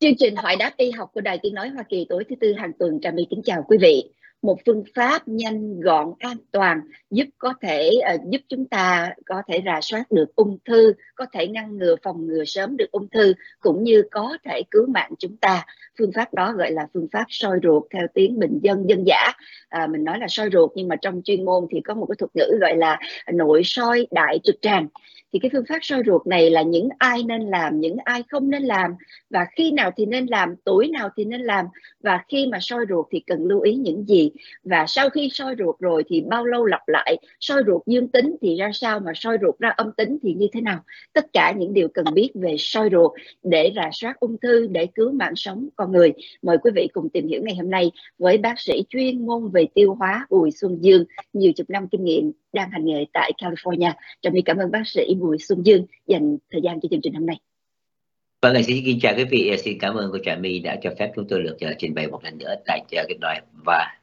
Chương trình hỏi đáp y học của Đài Tiếng Nói Hoa Kỳ tối thứ tư hàng tuần Trà My kính chào quý vị. Một phương pháp nhanh gọn an toàn giúp có thể uh, giúp chúng ta có thể rà soát được ung thư, có thể ngăn ngừa phòng ngừa sớm được ung thư cũng như có thể cứu mạng chúng ta. Phương pháp đó gọi là phương pháp soi ruột theo tiếng bình dân dân giả. À, mình nói là soi ruột nhưng mà trong chuyên môn thì có một cái thuật ngữ gọi là nội soi đại trực tràng thì cái phương pháp soi ruột này là những ai nên làm, những ai không nên làm, và khi nào thì nên làm, tuổi nào thì nên làm, và khi mà soi ruột thì cần lưu ý những gì. Và sau khi soi ruột rồi thì bao lâu lặp lại, soi ruột dương tính thì ra sao mà soi ruột ra âm tính thì như thế nào? Tất cả những điều cần biết về soi ruột để rà soát ung thư, để cứu mạng sống con người. Mời quý vị cùng tìm hiểu ngày hôm nay với bác sĩ chuyên môn về tiêu hóa Bùi Xuân Dương, nhiều chục năm kinh nghiệm đang hành nghề tại California. Trà My cảm ơn bác sĩ Bùi Xuân Dương dành thời gian cho chương trình hôm nay. Vâng, xin kính chào quý vị. Xin cảm ơn cô Trà My đã cho phép chúng tôi được trình bày một lần nữa tại cái đoàn và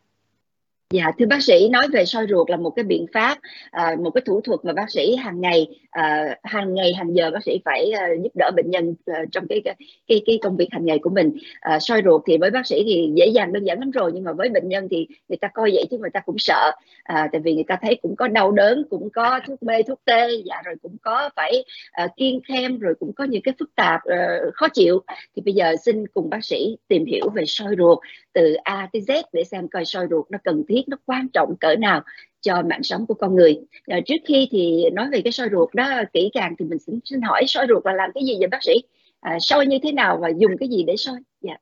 Dạ thưa bác sĩ nói về soi ruột là một cái biện pháp à, một cái thủ thuật mà bác sĩ hàng ngày à, hàng ngày hàng giờ bác sĩ phải à, giúp đỡ bệnh nhân à, trong cái cái cái công việc hàng ngày của mình. À, soi ruột thì với bác sĩ thì dễ dàng đơn giản lắm rồi nhưng mà với bệnh nhân thì người ta coi vậy chứ người ta cũng sợ. À, tại vì người ta thấy cũng có đau đớn cũng có thuốc mê thuốc tê dạ rồi cũng có phải à, kiêng khem rồi cũng có những cái phức tạp à, khó chịu. Thì bây giờ xin cùng bác sĩ tìm hiểu về soi ruột từ A tới Z để xem coi soi ruột nó cần thiết nó quan trọng cỡ nào cho mạng sống của con người. À, trước khi thì nói về cái soi ruột đó kỹ càng thì mình xin, xin hỏi soi ruột là làm cái gì vậy bác sĩ? À, soi như thế nào và dùng cái gì để soi? Dạ.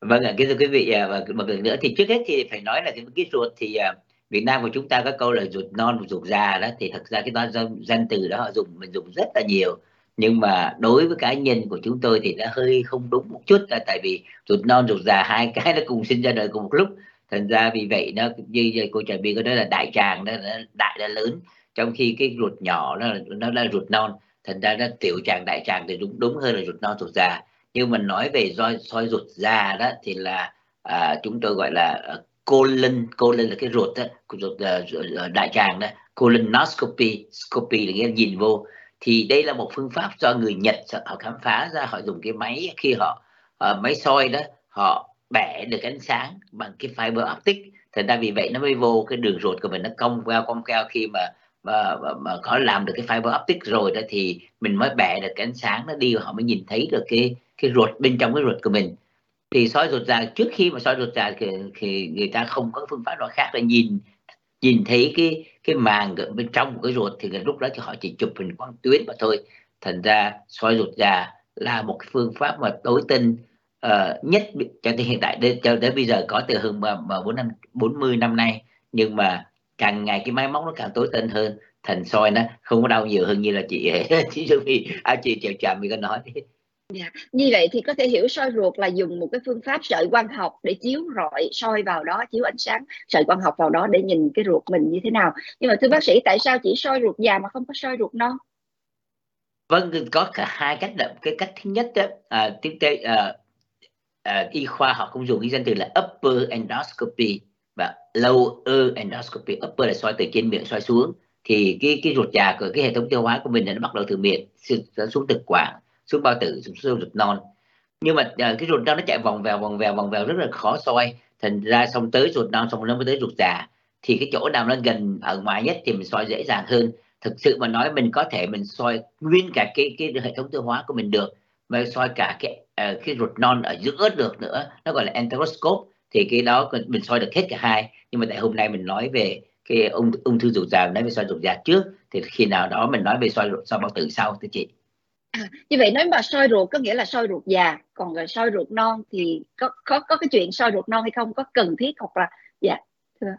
Vâng ạ kính thưa quý vị à, và một lần nữa thì trước hết thì phải nói là cái, cái ruột thì à, Việt Nam của chúng ta có câu là ruột non ruột già đó. Thì thật ra cái đó danh từ đó họ dùng mình dùng rất là nhiều. Nhưng mà đối với cá nhân của chúng tôi thì nó hơi không đúng một chút là tại vì ruột non ruột già hai cái nó cùng sinh ra đời cùng một lúc thành ra vì vậy nó như, cô trà bi có nói là đại tràng nó đại là lớn trong khi cái ruột nhỏ nó là, nó là ruột non. Thành ra nó tiểu tràng đại tràng thì đúng đúng hơn là ruột non ruột già. Nhưng mà nói về soi soi ruột già đó thì là à, chúng tôi gọi là à, colon colon là cái ruột đó ruột uh, đại tràng đó colonoscopy scopy là nghĩa là nhìn vô. Thì đây là một phương pháp do người Nhật họ khám phá ra họ dùng cái máy khi họ uh, máy soi đó họ bẻ được ánh sáng bằng cái fiber optic. Thành ra vì vậy nó mới vô cái đường ruột của mình nó cong queo cong queo khi mà mà, mà, mà có làm được cái fiber optic rồi đó thì mình mới bẻ được cái ánh sáng nó đi và họ mới nhìn thấy được cái cái ruột bên trong cái ruột của mình. Thì soi ruột già trước khi mà soi ruột già thì, thì người ta không có phương pháp nào khác là nhìn nhìn thấy cái cái màng bên trong của cái ruột thì lúc đó thì họ chỉ chụp hình quang tuyến mà thôi. Thành ra soi ruột già là một cái phương pháp mà tối tinh uh, nhất cho tới hiện tại đến, cho tới bây giờ có từ hơn mà 4 năm 40 năm nay nhưng mà càng ngày cái máy móc nó càng tối tân hơn thành soi nó không có đau nhiều hơn như là chị chị Sophie à, chị chèo chạm mình có nói Dạ. Như vậy thì có thể hiểu soi ruột là dùng một cái phương pháp sợi quang học để chiếu rọi soi vào đó chiếu ánh sáng sợi quang học vào đó để nhìn cái ruột mình như thế nào. Nhưng mà thưa bác sĩ tại sao chỉ soi ruột già mà không có soi ruột non? Vâng, có cả hai cách đậm. Cái cách thứ nhất đó, à, tiếng tây à, Ờ, y khoa họ cũng dùng cái danh từ là upper endoscopy và lower endoscopy. Upper là soi từ trên miệng soi xuống. Thì cái cái ruột già của cái hệ thống tiêu hóa của mình nó bắt đầu từ miệng xuống thực quản xuống bao tử xuống ruột non. Nhưng mà uh, cái ruột non nó chạy vòng vèo vòng vèo vòng vèo rất là khó soi. Thành ra xong tới ruột non xong nó mới tới ruột già. Thì cái chỗ nào nó gần ở ngoài nhất thì mình soi dễ dàng hơn. Thực sự mà nói mình có thể mình soi nguyên cả cái cái hệ thống tiêu hóa của mình được mà soi cả cái uh, cái ruột non ở giữa được nữa nó gọi là enteroscope thì cái đó mình soi được hết cả hai. Nhưng mà tại hôm nay mình nói về cái ung ung thư ruột già nói về soi ruột già trước thì khi nào đó mình nói về soi soi bao tử sau thưa chị. À, như vậy nếu mà soi ruột có nghĩa là soi ruột già còn rồi soi ruột non thì có có có cái chuyện soi ruột non hay không có cần thiết hoặc là dạ thưa.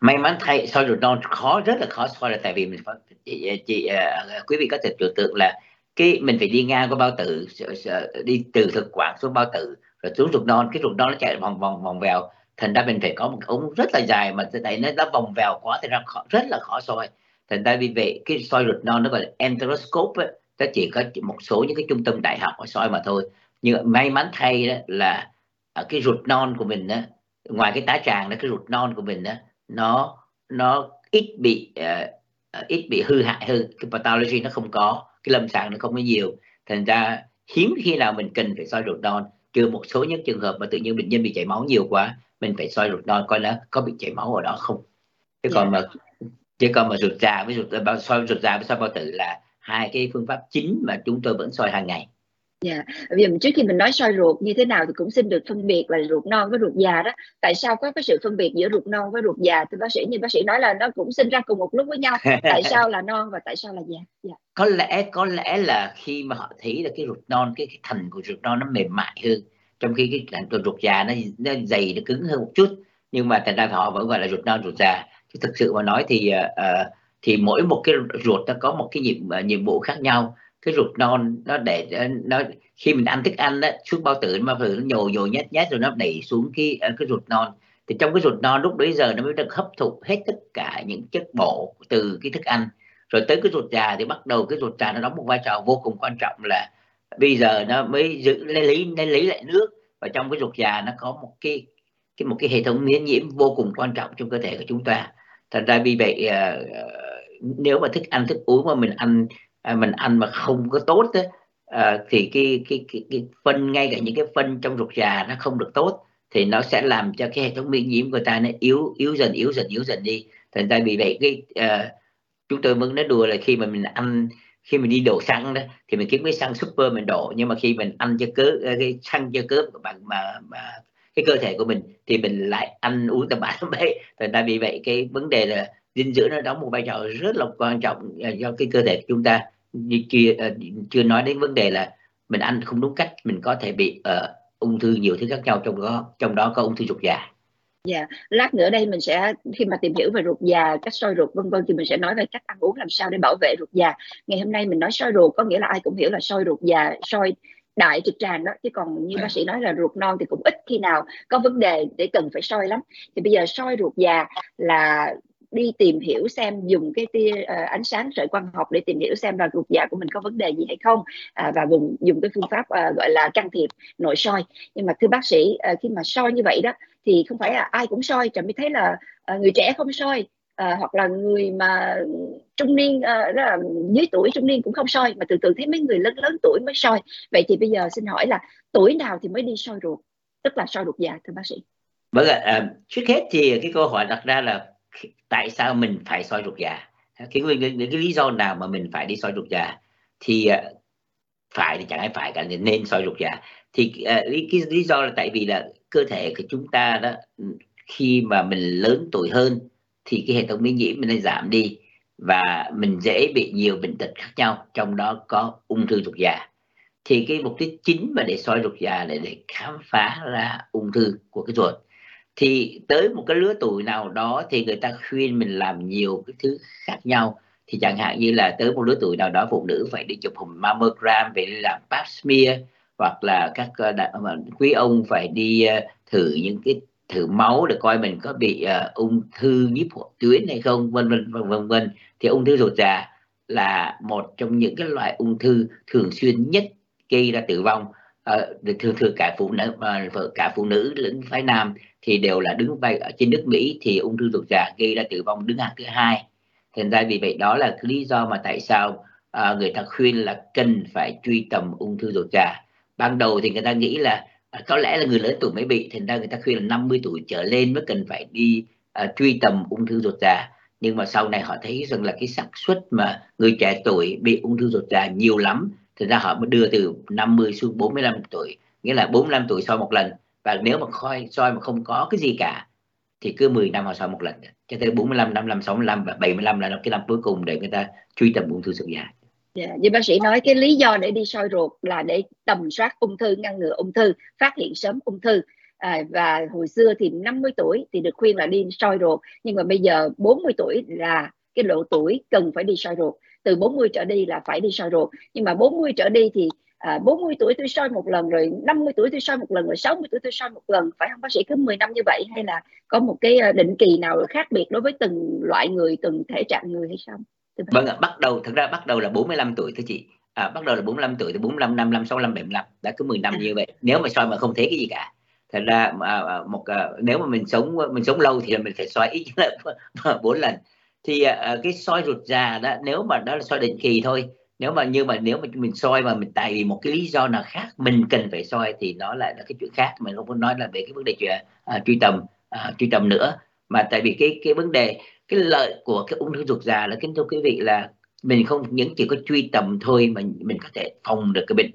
May mắn thay soi ruột non khó rất là khó soi là tại vì mình chị, chị uh, quý vị có thể tưởng tượng là cái mình phải đi ngang qua bao tử đi từ thực quản xuống bao tử rồi xuống ruột non. Cái ruột non nó chạy vòng vòng vòng vèo. Thành ra mình phải có một ống rất là dài mà tại nó nó vòng vèo quá thì ra khó, rất là khó soi. Thành ra vì vậy cái soi ruột non nó gọi là enteroscope ấy, nó chỉ có một số những cái trung tâm đại học ở soi mà thôi. Nhưng may mắn thay đó là ở cái ruột non của mình đó, ngoài cái tá tràng đó cái ruột non của mình đó nó nó ít bị uh, ít bị hư hại hơn. Cái pathology nó không có cái lâm sàng nó không có nhiều. Thành ra hiếm khi nào mình cần phải soi ruột non. Trừ một số những trường hợp mà tự nhiên bệnh nhân bị chảy máu nhiều quá mình phải soi ruột non coi nó có bị chảy máu ở đó không. Chứ còn mà chứ còn mà ruột già với ruột bao soi ruột già với soi bao tử là hai cái phương pháp chính mà chúng tôi vẫn soi hàng ngày Dạ, yeah. bây giờ trước khi mình nói soi ruột như thế nào thì cũng xin được phân biệt là ruột non với ruột già đó. Tại sao có cái sự phân biệt giữa ruột non với ruột già? Thì bác sĩ như bác sĩ nói là nó cũng sinh ra cùng một lúc với nhau. Tại sao là non và tại sao là già? Dạ. Có lẽ có lẽ là khi mà họ thấy là cái ruột non cái, cái thành của ruột non nó mềm mại hơn, trong khi cái thành ruột già nó nó dày nó cứng hơn một chút. Nhưng mà thành ra họ vẫn gọi là ruột non ruột già. Chứ thực sự mà nói thì uh, thì mỗi một cái ruột nó có một cái nhiệm uh, nhiệm vụ khác nhau cái ruột non nó để ờ, nó khi mình ăn thức ăn đó xuống bao tử bao tử nó nhồi nhồi nhét nhét rồi nó đẩy xuống cái ờ, cái ruột non. Thì trong cái ruột non lúc bấy giờ nó mới được hấp thụ hết tất cả những chất bổ từ cái thức ăn. Rồi tới cái ruột già thì bắt đầu cái ruột già nó đóng một vai trò vô cùng quan trọng là bây giờ nó mới giữ lấy lấy lấy lại nước. Và trong cái ruột già nó có một cái cái một cái hệ thống miễn nhiễm vô cùng quan trọng trong cơ thể của chúng ta. Thành ra vì vậy uh, nếu mà thức ăn thức uống mà mình ăn à, mình ăn mà không có tốt ấy, à, thì cái, cái cái cái phân ngay cả những cái phân trong ruột già nó không được tốt thì nó sẽ làm cho cái hệ thống miễn nhiễm của ta nó yếu yếu dần yếu dần yếu dần đi. Thành ra vì vậy cái uh, chúng tôi vẫn nói đùa là khi mà mình ăn khi mình đi đổ xăng đó thì mình kiếm cái xăng super mình đổ nhưng mà khi mình ăn cho cớ à, cái xăng cho cớ bằng mà, mà cái cơ thể của mình thì mình lại ăn uống tầm bạ tầm bậy thành ra vì vậy cái vấn đề là dinh dưỡng nó đóng một vai trò rất là quan trọng à, do cái cơ thể của chúng ta như chưa à, chưa nói đến vấn đề là mình ăn không đúng cách mình có thể bị uh, ung thư nhiều thứ khác nhau trong đó trong đó có ung thư ruột già Dạ, yeah. lát nữa đây mình sẽ khi mà tìm hiểu về ruột già, cách soi ruột vân vân thì mình sẽ nói về cách ăn uống làm sao để bảo vệ ruột già. Ngày hôm nay mình nói soi ruột có nghĩa là ai cũng hiểu là soi ruột già, soi đại trực tràng đó chứ còn như bác sĩ nói là ruột non thì cũng ít khi nào có vấn đề để cần phải soi lắm. Thì bây giờ soi ruột già là đi tìm hiểu xem dùng cái tia uh, ánh sáng sợi quang học để tìm hiểu xem là ruột già của mình có vấn đề gì hay không uh, và dùng dùng cái phương pháp uh, gọi là can thiệp nội soi. Nhưng mà thưa bác sĩ uh, khi mà soi như vậy đó thì không phải là ai cũng soi trà mới thấy là uh, người trẻ không soi À, hoặc là người mà trung niên à, là dưới tuổi trung niên cũng không soi mà từ từ thấy mấy người lớn lớn tuổi mới soi. Vậy thì bây giờ xin hỏi là tuổi nào thì mới đi soi ruột tức là soi ruột già thưa bác sĩ? Vâng ạ à, trước hết thì cái câu hỏi đặt ra là tại sao mình phải soi ruột già? Cái nguyên cái, cái lý do nào mà mình phải đi soi ruột già? Thì ờ, phải thì chẳng ai phải cả nên soi ruột già. Thì ờ, lý, cái lý do là tại vì là cơ thể của chúng ta đó khi mà mình lớn tuổi hơn thì cái hệ thống miễn nhiễm mình giảm đi và mình dễ bị nhiều bệnh tật khác nhau trong đó có ung thư ruột già. Thì cái mục đích chính mà để soi ruột già là để khám phá ra ung thư của cái ruột thì tới một cái lứa tuổi nào đó thì người ta khuyên mình làm nhiều cái thứ khác nhau. Thì chẳng hạn như là tới một lứa tuổi nào đó phụ nữ phải đi chụp hình mammogram phải đi làm pap smear hoặc là các ờ, ờ, quý ông phải đi ờ, thử những cái thử máu để coi mình có bị uh, ung thư nhíp hội tuyến hay không vân vân vân vân vân. Thì ung thư ruột già là một trong những cái loại ung thư thường xuyên nhất gây ra tử vong. Ờ, uh, thường thường cả phụ nữ uh, cả phụ nữ lẫn phái nam thì đều là đứng vai ở trên nước Mỹ thì ung thư ruột già gây ra tử vong đứng hàng thứ hai. Thành ra vì vậy đó là cái lý do mà tại sao uh, người ta khuyên là cần phải truy tầm ung thư ruột già ban đầu thì người ta nghĩ là uh, có lẽ là người lớn tuổi mới bị thành ra người ta khuyên là 50 tuổi trở lên mới cần phải đi uh, truy tầm ung thư ruột già nhưng mà sau này họ thấy rằng là cái xác suất mà người trẻ tuổi bị ung thư ruột già nhiều lắm thì ra họ mới đưa từ 50 xuống 45 tuổi nghĩa là 45 tuổi soi một lần. Và nếu mà coi soi mà không có cái gì cả thì cứ 10 năm họ soi một lần. Cho tới 45 55 65 và 75 là cái năm cuối cùng để người ta truy tầm ung thư ruột dạ Yeah, như bác sĩ nói cái lý do để đi soi ruột là để tầm soát ung thư ngăn ngừa ung thư phát hiện sớm ung thư. À, và hồi xưa thì 50 tuổi thì được khuyên là đi soi ruột. Nhưng mà bây giờ 40 tuổi là cái độ tuổi cần phải đi soi ruột từ 40 trở đi là phải đi soi ruột. Nhưng mà 40 trở đi thì à, 40 tuổi tôi soi một lần rồi 50 tuổi tôi soi một lần rồi 60 tuổi tôi soi một lần. Phải không bác sĩ? Cứ 10 năm như vậy hay là có một cái à, định kỳ nào khác biệt đối với từng loại người từng thể trạng người hay sao vâng ạ bắt đầu thực ra bắt đầu là 45 tuổi thưa chị. À, bắt đầu là 45 tuổi từ 45 55 65 75 đã cứ 10 năm à. như vậy. Nếu mà soi mà không thấy cái gì cả. Thật ra à, à một à, nếu mà mình sống mình sống lâu thì mình phải soi ít nhất là bốn lần thì uh, cái soi ruột già đó nếu mà đó là soi định kỳ thôi nếu mà như mà nếu mà mình soi mà mình tại vì một cái lý do nào khác mình cần phải soi thì nó lại là cái chuyện khác mình không muốn nói là về cái vấn đề chuyện uh, truy tầm uh, truy tầm nữa. Mà tại vì cái cái vấn đề cái lợi của cái ung thư ruột già là kính thưa quý vị là mình không những chỉ có truy tầm thôi mà mình có thể phòng được cái bệnh.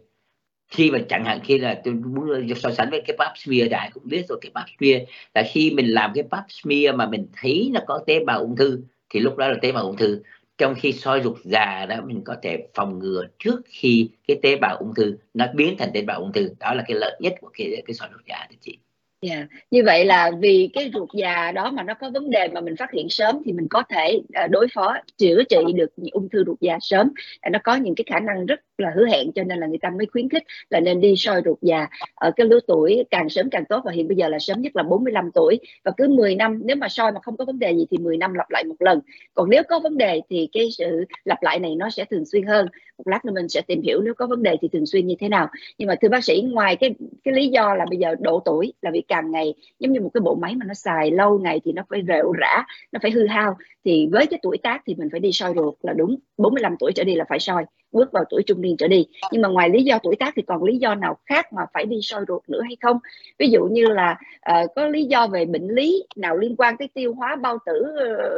Khi mà chẳng hạn khi là tôi muốn so sánh với cái pap smear đại cũng biết rồi cái pap smear là khi mình làm cái pap smear mà mình thấy nó có tế bào ung thư thì lúc đó là tế bào ung thư. Trong khi soi ruột già đó, mình có thể phòng ngừa trước khi cái tế bào ung thư nó biến thành tế bào ung thư. Đó là cái lợi nhất của cái cái soi ruột già thưa chị. Yeah. Như vậy là vì cái ruột già đó mà nó có vấn đề mà mình phát hiện sớm thì mình có thể ờ, đối phó, chữa trị được ung thư ruột già sớm. Nó có những cái khả năng rất là hứa hẹn cho nên là người ta mới khuyến khích là nên đi soi ruột già ở cái lứa tuổi càng sớm càng tốt. Và hiện bây giờ là sớm nhất là 45 tuổi. Và cứ 10 năm, nếu mà soi mà không có vấn đề gì thì 10 năm lặp lại một lần. Còn nếu có vấn đề thì cái sự lặp lại này nó sẽ thường xuyên hơn. Một lát nữa mình sẽ tìm hiểu nếu có vấn đề thì thường xuyên như thế nào. Nhưng mà thưa bác sĩ, ngoài cái cái lý do là bây giờ độ tuổi là vì càng ngày giống như một cái bộ máy mà nó xài lâu ngày thì nó phải rệu rã nó phải hư hao. Thì với cái tuổi tác thì mình phải đi soi ruột là đúng 45 tuổi trở đi là phải soi bước vào tuổi trung niên trở đi. Nhưng mà ngoài lý do tuổi tác thì còn lý do nào khác mà phải đi soi ruột nữa hay không? Ví dụ như là uh, có lý do về bệnh lý nào liên quan tới tiêu hóa bao tử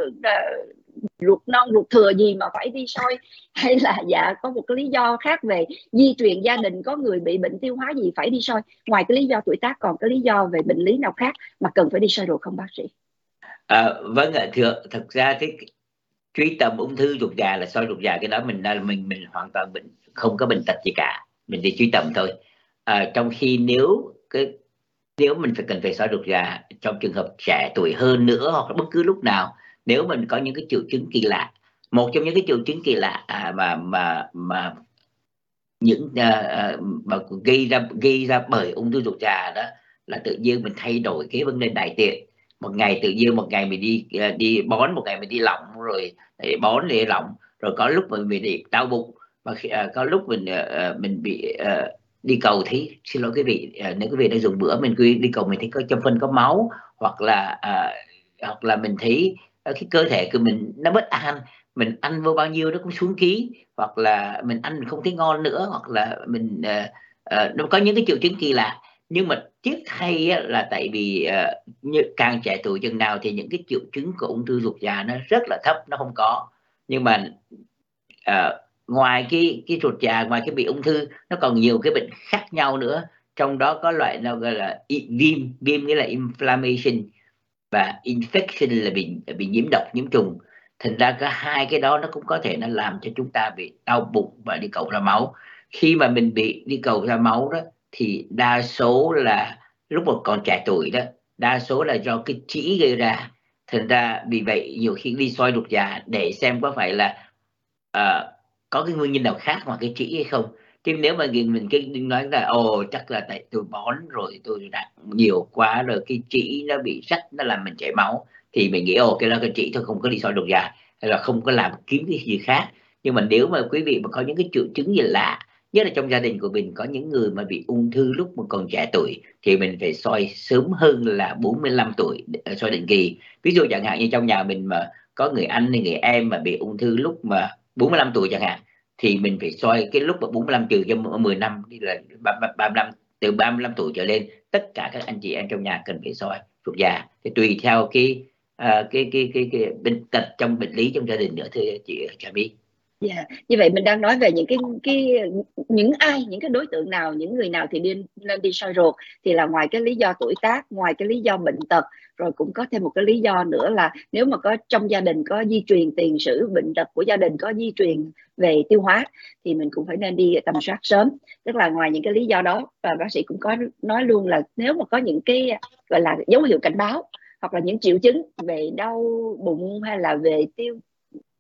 uh, ruột non ruột thừa gì mà phải đi soi? Hay là dạ có một cái lý do khác về di truyền gia đình có người bị bệnh tiêu hóa gì phải đi soi? Ngoài cái lý do tuổi tác còn cái lý do về bệnh lý nào khác mà cần phải đi soi ruột không bác sĩ? À, vâng ạ thưa thật ra cái truy tầm ung thư ruột già là soi ruột già cái đó mình là mình mình hoàn toàn bệnh không có bệnh tật gì cả. Mình đi truy tầm thôi. À, trong khi nếu cái nếu mình phải cần phải soi ruột già trong trường hợp trẻ tuổi hơn nữa hoặc là bất cứ lúc nào nếu mình có những cái triệu chứng kỳ lạ một trong những cái triệu chứng kỳ lạ à, mà mà mà những à, à, mà gây ra gây ra bởi ung thư ruột già đó là tự nhiên mình thay đổi cái vấn đề đại tiện. Một ngày tự nhiên một ngày mình đi à, đi bón một ngày mình đi lỏng rồi để bón để lỏng rồi có lúc mình bị đau bụng và uh, à, có lúc mình à, mình bị à, đi cầu thấy xin lỗi quý vị à, nếu quý vị đã dùng bữa mình đi cầu mình thấy có trong phân có máu hoặc là à, hoặc là mình thấy Ờ, cái cơ thể của mình nó bất an mình ăn vô bao nhiêu nó cũng xuống ký hoặc là mình ăn mình không thấy ngon nữa hoặc là mình uh, uh, nó có những cái triệu chứng kỳ lạ. Nhưng mà tiếc thay là tại vì uh, như càng trẻ tuổi chừng nào thì những cái triệu chứng của ung thư ruột già nó rất là thấp nó không có. Nhưng mà uh, ngoài cái cái ruột già ngoài cái bị ung thư nó còn nhiều cái bệnh khác nhau nữa. Trong đó có loại nào gọi là viêm viêm nghĩa là inflammation và infection là bị bị nhiễm độc nhiễm trùng. Thành ra cả hai cái đó nó cũng có thể nó làm cho chúng ta bị đau bụng và đi cầu ra máu. Khi mà mình bị đi cầu ra máu đó thì đa số là lúc mà còn trẻ tuổi đó đa số là do cái chỉ gây ra. Thành ra vì vậy nhiều khi đi soi ruột già để xem có phải là uh, có cái nguyên nhân nào khác ngoài cái chỉ hay không chứ nếu mà mình cái nói là, ồ, chắc là tại tôi bón rồi, tôi đặt nhiều quá rồi, cái chỉ nó bị sắt nó làm mình chảy máu. Thì mình nghĩ, ồ, cái đó cái chỉ thôi, không có đi soi ruột già hay là không có làm kiếm cái gì khác. Nhưng mà nếu mà quý vị mà có những cái triệu chứng gì lạ, nhất là trong gia đình của mình, có những người mà bị ung thư lúc mà còn trẻ tuổi, thì mình phải soi sớm hơn là 45 tuổi ờ, soi định kỳ. Ví dụ chẳng hạn như trong nhà mình mà có người anh hay người em mà bị ung thư lúc mà 45 tuổi chẳng hạn thì mình phải soi cái lúc mà 45 trừ cho 10 năm đi là 35 từ 35 tuổi trở lên tất cả các anh chị em trong nhà cần phải soi ruột già thì tùy theo cái uh, cái, cái cái cái bệnh tật trong bệnh lý trong gia đình nữa thưa chị Trà My. Dạ, yeah. như vậy mình đang nói về những cái cái những ai, những cái đối tượng nào, những người nào thì nên nên đi soi ruột thì là ngoài cái lý do tuổi tác, ngoài cái lý do bệnh tật, rồi cũng có thêm một cái lý do nữa là nếu mà có trong gia đình có di truyền tiền sử bệnh tật của gia đình có di truyền về tiêu hóa thì mình cũng phải nên đi tầm soát sớm. Tức là ngoài những cái lý do đó và bác sĩ cũng có nói luôn là nếu mà có những cái gọi là dấu hiệu cảnh báo hoặc là những triệu chứng về đau bụng hay là về tiêu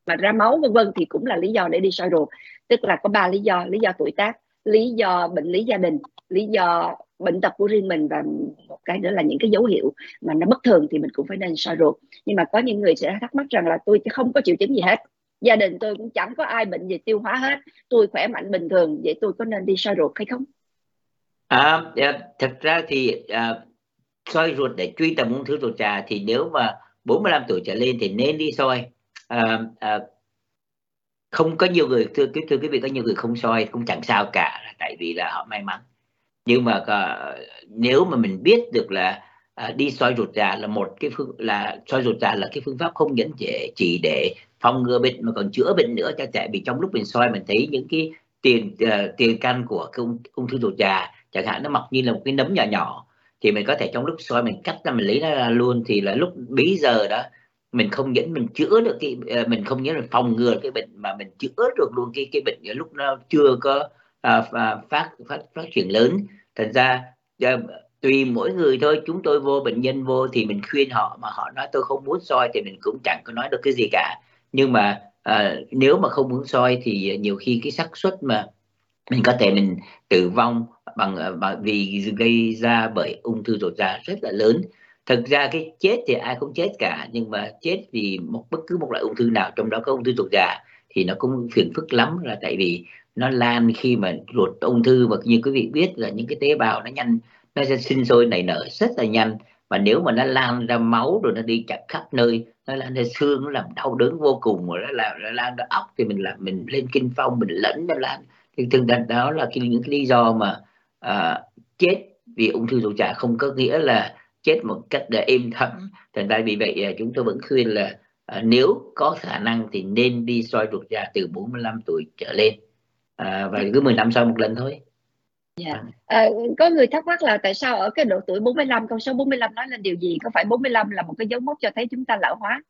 mà ra máu vân vân thì cũng là lý do để đi soi ruột. Tức là có ba lý do lý do tuổi tác lý do bệnh lý gia đình lý do bệnh tật của riêng mình và một cái nữa là những cái dấu hiệu mà nó bất thường thì mình cũng phải nên soi ruột. Nhưng mà có những người sẽ thắc mắc rằng là tôi không có triệu chứng gì hết. Gia đình tôi cũng chẳng có ai bệnh về tiêu hóa hết. Tôi khỏe mạnh bình thường vậy tôi có nên đi soi ruột hay không? À, dạ, thật ra thì à, soi ruột để truy tầm ung thư ruột già thì nếu mà 45 tuổi trở lên thì nên đi soi à, à, không có nhiều người thưa thưa thưa quý vị có nhiều người không soi cũng chẳng sao cả tại vì là họ may mắn. Nhưng mà à, nếu mà mình biết được là à, đi soi ruột già là một cái phương là soi ruột già là cái phương pháp không những để chỉ để phòng ngừa bệnh mà còn chữa bệnh nữa cho trẻ. Vì trong lúc mình soi mình thấy những cái tiền uh, tiền căn của cái ung, ung thư ruột già chẳng hạn nó mọc như là một cái nấm nhỏ nhỏ thì mình có thể trong lúc soi mình cắt ra mình lấy nó ra luôn thì là lúc bí giờ đó mình không những mình chữa được cái ờ, mình không những là phòng ngừa cái bệnh mà mình chữa được luôn cái cái bệnh lúc nó chưa có à, à, phát phát phát triển lớn. Thành ra à, tùy mỗi người thôi chúng tôi vô bệnh nhân vô thì mình khuyên họ mà họ nói tôi không muốn soi thì mình cũng chẳng có nói được cái gì cả. Nhưng mà à, nếu mà không muốn soi thì nhiều khi cái xác suất mà mình có thể mình tử vong bằng, ờ, bằng vì gây ra bởi ung thư ruột già rất là lớn thật ra cái chết thì ai cũng chết cả nhưng mà chết vì một bất cứ một loại ung thư nào trong đó có ung thư ruột già thì nó cũng phiền phức lắm là tại vì nó lan khi mà ruột ung thư. Và như quý vị biết là những cái tế bào nó nhanh nó sẽ sinh sôi nảy nở rất là nhanh. Và nếu mà nó lan ra máu rồi nó đi chặt khắp nơi nó lan ra xương nó làm đau đớn vô cùng rồi nó làm nó lan ra óc thì mình làm mình lên kinh phong mình lẫn nó lan. Thì thường đặt đó là những cái lý do mà à, chết vì ung thư ruột già không có nghĩa là chết một cách để êm thấm. Thành ra vì vậy à, chúng tôi vẫn khuyên là à, nếu có khả năng thì nên đi soi ruột già từ 45 tuổi trở lên. À, và cứ 10 năm soi một lần thôi. Yeah. Dạ. À, có người thắc mắc là tại sao ở cái độ tuổi 45 con số 45 nói lên điều gì? Có phải 45 là một cái dấu mốc cho thấy chúng ta lão hóa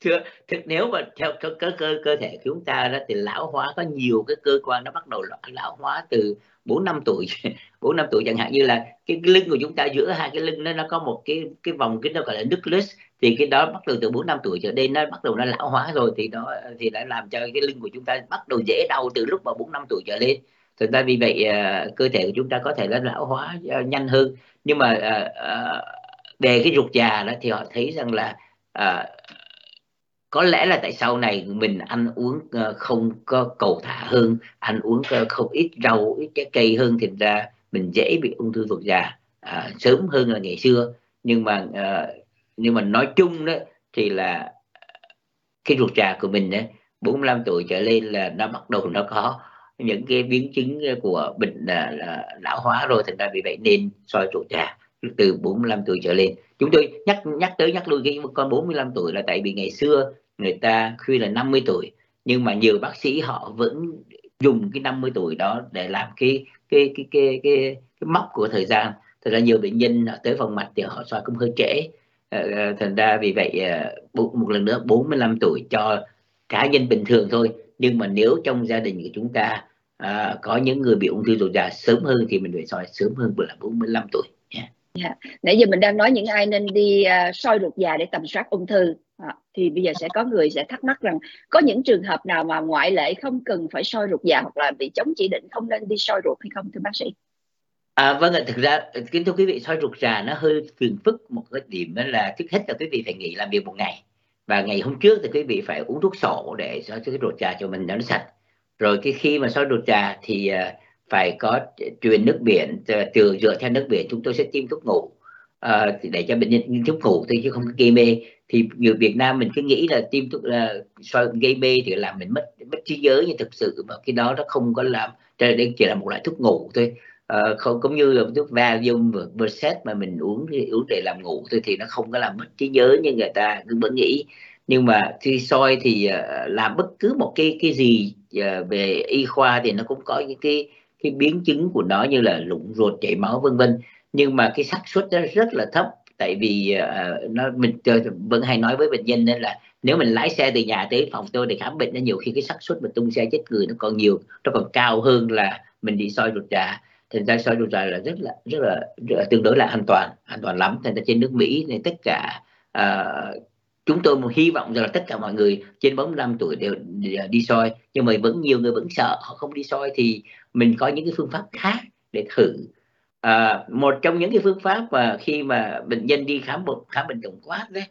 thưa thực nếu mà theo cơ cơ cơ, cơ thể chúng ta đó thì lão hóa có nhiều cái cơ quan nó bắt đầu lão hóa từ bốn năm tuổi. Bốn năm tuổi chẳng hạn như là cái, lưng của chúng ta giữa hai cái lưng nó nó có một cái cái vòng cái nó gọi là nucleus thì cái đó bắt đầu từ bốn năm tuổi trở lên nó bắt đầu nó lão hóa rồi thì nó thì đã làm cho cái lưng của chúng ta bắt đầu dễ đau từ lúc mà bốn năm tuổi trở lên. Thành ra vì vậy à, cơ thể của chúng ta có thể là lão hóa à, nhanh hơn. Nhưng mà uh, uh, về cái ruột già đó thì họ thấy rằng là à, có lẽ là tại sau này mình ăn uống ờ, không có cầu thả hơn ăn uống ờ, không ít rau ít trái cây hơn thì ra mình dễ bị ung thư ruột già à, sớm hơn là ngày xưa. Nhưng mà à, nhưng mà nói chung đó thì là cái ruột già của mình đấy 45 tuổi trở lên là nó bắt đầu nó có những cái biến chứng của bệnh là, là lão hóa rồi thành ra vì vậy nên soi ruột già từ 45 tuổi trở lên. Chúng tôi nhắc nhắc tới nhắc lui cái con 45 tuổi là tại vì ngày xưa người ta khuyên là 50 tuổi nhưng mà nhiều bác sĩ họ vẫn dùng cái 50 tuổi đó để làm cái cái cái cái cái, cái mốc của thời gian. Thật ra nhiều bệnh nhân tới phòng mạch thì họ soi cũng hơi trễ. Ờ, ờ, thành ra vì vậy ờ, một lần nữa 45 tuổi cho cá nhân bình thường thôi. Nhưng mà nếu trong gia đình của chúng ta à, có những người bị ung thư ruột già sớm hơn thì mình phải soi sớm hơn là 45 tuổi yeah. Nãy giờ mình đang nói những ai nên đi uh, soi ruột già để tầm soát ung thư à, thì bây giờ sẽ có người sẽ thắc mắc rằng có những trường hợp nào mà ngoại lệ không cần phải soi ruột già hoặc là bị chống chỉ định không nên đi soi ruột hay không thưa bác sĩ? À, vâng ạ, thực ra kính thưa quý vị soi ruột già nó hơi phiền phức một cái điểm đó là trước hết là quý vị phải nghỉ làm việc một ngày và ngày hôm trước thì quý vị phải uống thuốc sổ để cho cái ruột già cho mình nó sạch rồi cái khi mà soi ruột già thì uh, phải có truyền nước biển từ dựa theo nước biển chúng tôi sẽ tiêm thuốc ngủ uh, để cho bệnh nhân thuốc ngủ. Thôi chứ không gây mê thì người Việt Nam mình cứ nghĩ là tiêm thuốc uh, gây mê thì làm mình mất mất trí nhớ. Nhưng thực sự mà cái đó nó không có làm cho đây chỉ là một loại thuốc ngủ thôi. À, không cũng như là thuốc Valium và mà mình uống thì uống để làm ngủ thôi thì nó không có làm mất trí nhớ như người ta cứ vẫn nghĩ. Nhưng mà khi soi thì uh, làm bất cứ một cái cái gì uh, về y khoa thì nó cũng có những cái cái biến chứng của nó như là lụng ruột chảy máu vân vân. Nhưng mà cái xác suất rất là thấp tại vì uh, nó mình vẫn hay nói với bệnh nhân nên là nếu mình lái xe từ nhà tới phòng tôi để khám bệnh nó nhiều khi cái xác suất mà tung xe chết người nó còn nhiều nó còn cao hơn là mình đi soi ruột già thành ra soi ruột già là rất là rất là, rất là tương đối là an toàn an toàn lắm. Thành ra trên nước Mỹ nên tất cả uh, chúng tôi hy vọng rằng là tất cả mọi người trên 45 tuổi đều đi soi. Nhưng mà vẫn nhiều người vẫn sợ họ không đi soi thì mình có những cái phương pháp khác để thử. À, một trong những cái phương pháp mà khi mà bệnh nhân đi khám bệnh khám bệnh tổng quát đấy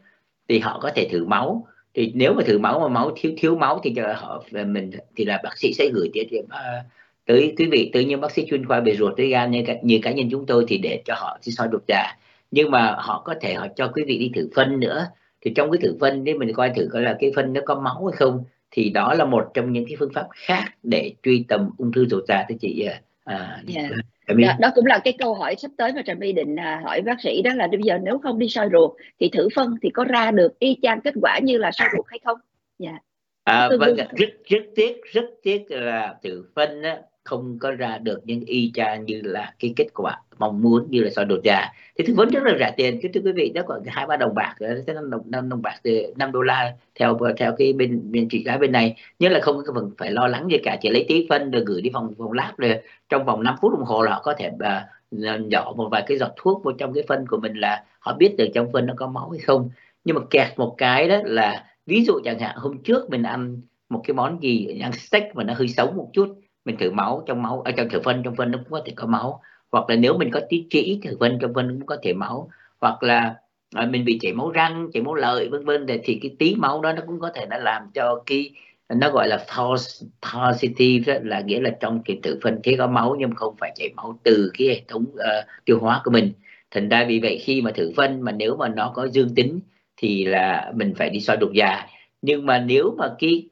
thì họ có thể thử máu. Thì nếu mà thử máu mà máu thiếu thiếu máu thì giờ họ mình thì là bác sĩ sẽ gửi tiết uh, à, tới quý vị tới những bác sĩ chuyên khoa về ruột tới gan như, như cá nhân chúng tôi thì để cho họ đi soi đột dạ. Nhưng mà họ có thể họ cho quý vị đi thử phân nữa. Thì trong cái thử phân đấy mình coi thử coi là cái phân nó có máu hay không thì đó là một trong những cái phương pháp khác để truy tầm ung thư ruột già thưa chị à, yeah. Dạ. Đó, đó cũng là cái câu hỏi sắp tới mà Trà My định à, hỏi bác sĩ đó là bây giờ nếu không đi soi ruột thì thử phân thì có ra được y chang kết quả như là soi ruột hay không? Dạ. Yeah. À, vâng, rất rất tiếc rất tiếc là thử phân á, không có ra được những y chang như là cái kết quả mong muốn như là soi đột già thì tư vấn rất là rẻ tiền. Chứ thưa quý vị nó còn hai ba đồng bạc ờ, năm đồng năm đồng bạc từ năm đô la theo ờ, theo cái bên bên trị giá bên này. Nhưng là không cần phải lo lắng gì cả chỉ lấy tí phân rồi gửi đi phòng phòng lab rồi trong vòng 5 phút đồng hồ là họ có thể uh, nhỏ một vài cái giọt thuốc vào trong cái phân của mình là họ biết được trong phân nó có máu hay không. Nhưng mà kẹt một cái đó là ví dụ chẳng hạn hôm trước mình ăn một cái món gì ăn steak mà nó hơi sống một chút mình thử máu trong máu ở trong thử phân trong phân nó cũng có thể có máu. Hoặc là nếu mình có tí trĩ thử phân trong phân cũng có thể máu. Hoặc là à, mình bị chảy máu răng chảy máu lợi vân vân thì cái tí máu đó nó cũng có thể nó làm cho cái nó gọi là false positive đó, là nghĩa là trong cái thử phân thế có máu nhưng không phải chảy máu từ cái hệ thống uh, tiêu hóa của mình. Thành ra vì vậy khi mà thử phân mà nếu mà nó có dương tính thì là mình phải đi soi đục già. Nhưng mà nếu mà cái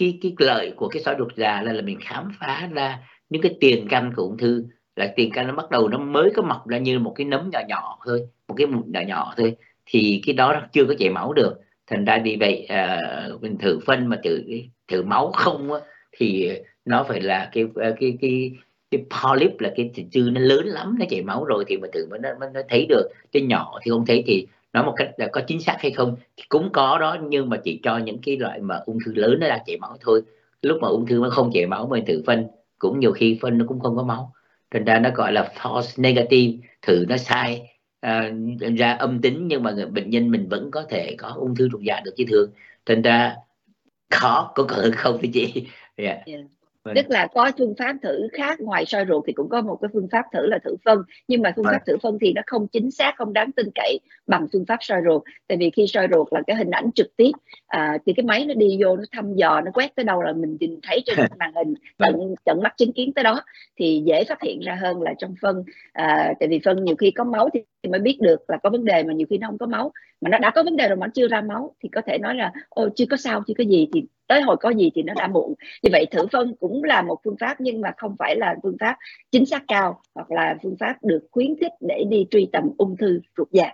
cái cái lợi của cái sỏi ruột già là là mình khám phá ra những cái tiền căn của ung thư. Là tiền căn nó bắt đầu nó mới có mọc ra như một cái nấm nhỏ nhỏ thôi một cái mụn nhỏ nhỏ thôi. Thì cái đó chưa có chảy máu được. Thành ra vì vậy à, mình thử phân mà thử thử máu không á, thì nó phải là cái à, cái cái cái polyp là cái chữ nó lớn lắm nó chảy máu rồi thì mà thử mới nó, nó thấy được. Cái nhỏ thì không thấy thì nói một cách là có chính xác hay không thì cũng có đó nhưng mà chỉ cho những cái loại mà ung thư lớn nó đang chảy máu thôi lúc mà ung thư nó không chảy máu mình thử phân cũng nhiều khi phân nó cũng không có máu thành ra nó gọi là false negative thử nó sai à, ra âm tính nhưng mà người, bệnh nhân mình vẫn có thể có ung thư ruột già được chứ thường thành ra khó có cỡ không thưa chị yeah. Yeah. Dạ. Dạ. Vâng. tức là có phương pháp thử khác ngoài soi ruột thì cũng có một cái phương pháp thử là thử phân nhưng mà phương vâng. pháp thử phân thì nó không chính xác không đáng tin cậy bằng phương pháp soi ruột tại vì khi soi ruột là cái hình ảnh trực tiếp à, thì cái máy nó đi vô nó thăm dò nó quét tới đâu là mình nhìn thấy trên màn hình vâng. tận tận mắt chứng kiến tới đó thì dễ phát hiện ra hơn là trong phân à, tại vì phân nhiều khi có máu thì mới biết được là có vấn đề mà nhiều khi nó không có máu mà nó đã có vấn đề rồi mà nó chưa ra máu thì có thể nói là ôi chưa có sao chưa có gì thì tới hồi có gì thì nó đã muộn. Như vậy thử phân cũng là một phương pháp nhưng mà không phải là phương pháp chính xác cao hoặc là phương pháp được khuyến khích để đi truy tầm ung thư ruột già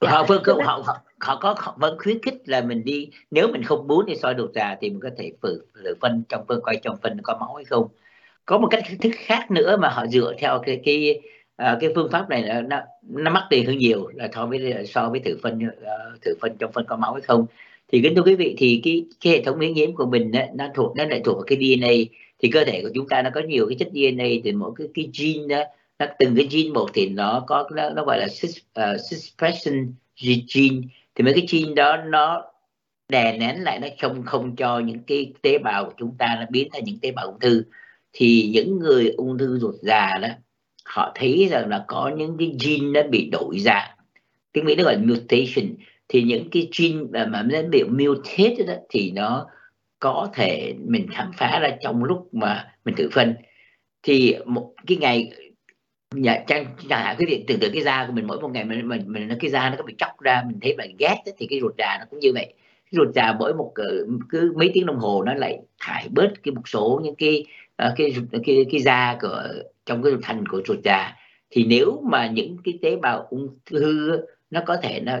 họ vâng họ, họ, họ, có họ vẫn khuyến khích là mình đi nếu mình không muốn đi soi ruột già thì mình có thể thử thử phân trong phân coi trong phân có máu hay không. Có một cách thức khác nữa mà họ dựa theo cái cái uh, cái phương pháp này nó nó mắc tiền hơn nhiều là so với so với thử phân uh, thử phân trong phân có máu hay không thì kính thưa quý vị thì cái, cái hệ thống miễn nhiễm của mình ấy, nó thuộc nó lại thuộc vào cái DNA thì cơ thể của chúng ta nó có nhiều cái chất DNA thì mỗi cái cái gene đó. Nó từng cái gene một thì nó có nó, nó gọi là uh, gene. Thì mấy cái gene đó nó đè nén lại nó không không cho những cái tế bào của chúng ta nó biến thành những tế bào ung thư. Thì những người ung thư ruột già đó họ thấy rằng là có những cái gene nó bị đổi dạng. Tiếng mỹ nó gọi là mutation thì những cái gene mà, mà nó bị mutate đó thì nó có thể mình khám phá ra trong lúc mà mình thử phân. Thì một cái ngày nhà trang chẳng hạn cái việc tưởng tượng cái da của mình mỗi một ngày mình mình mình cái da nó có bị chóc ra mình thấy bạn ghét thì cái ruột già nó cũng như vậy. Cái ruột già mỗi một ờ, cứ mấy tiếng đồng hồ nó lại thải bớt cái một số những cái ờ, cái cái cái cái da của trong cái thành của ruột già. Thì nếu mà những cái tế bào ung thư nó có thể nó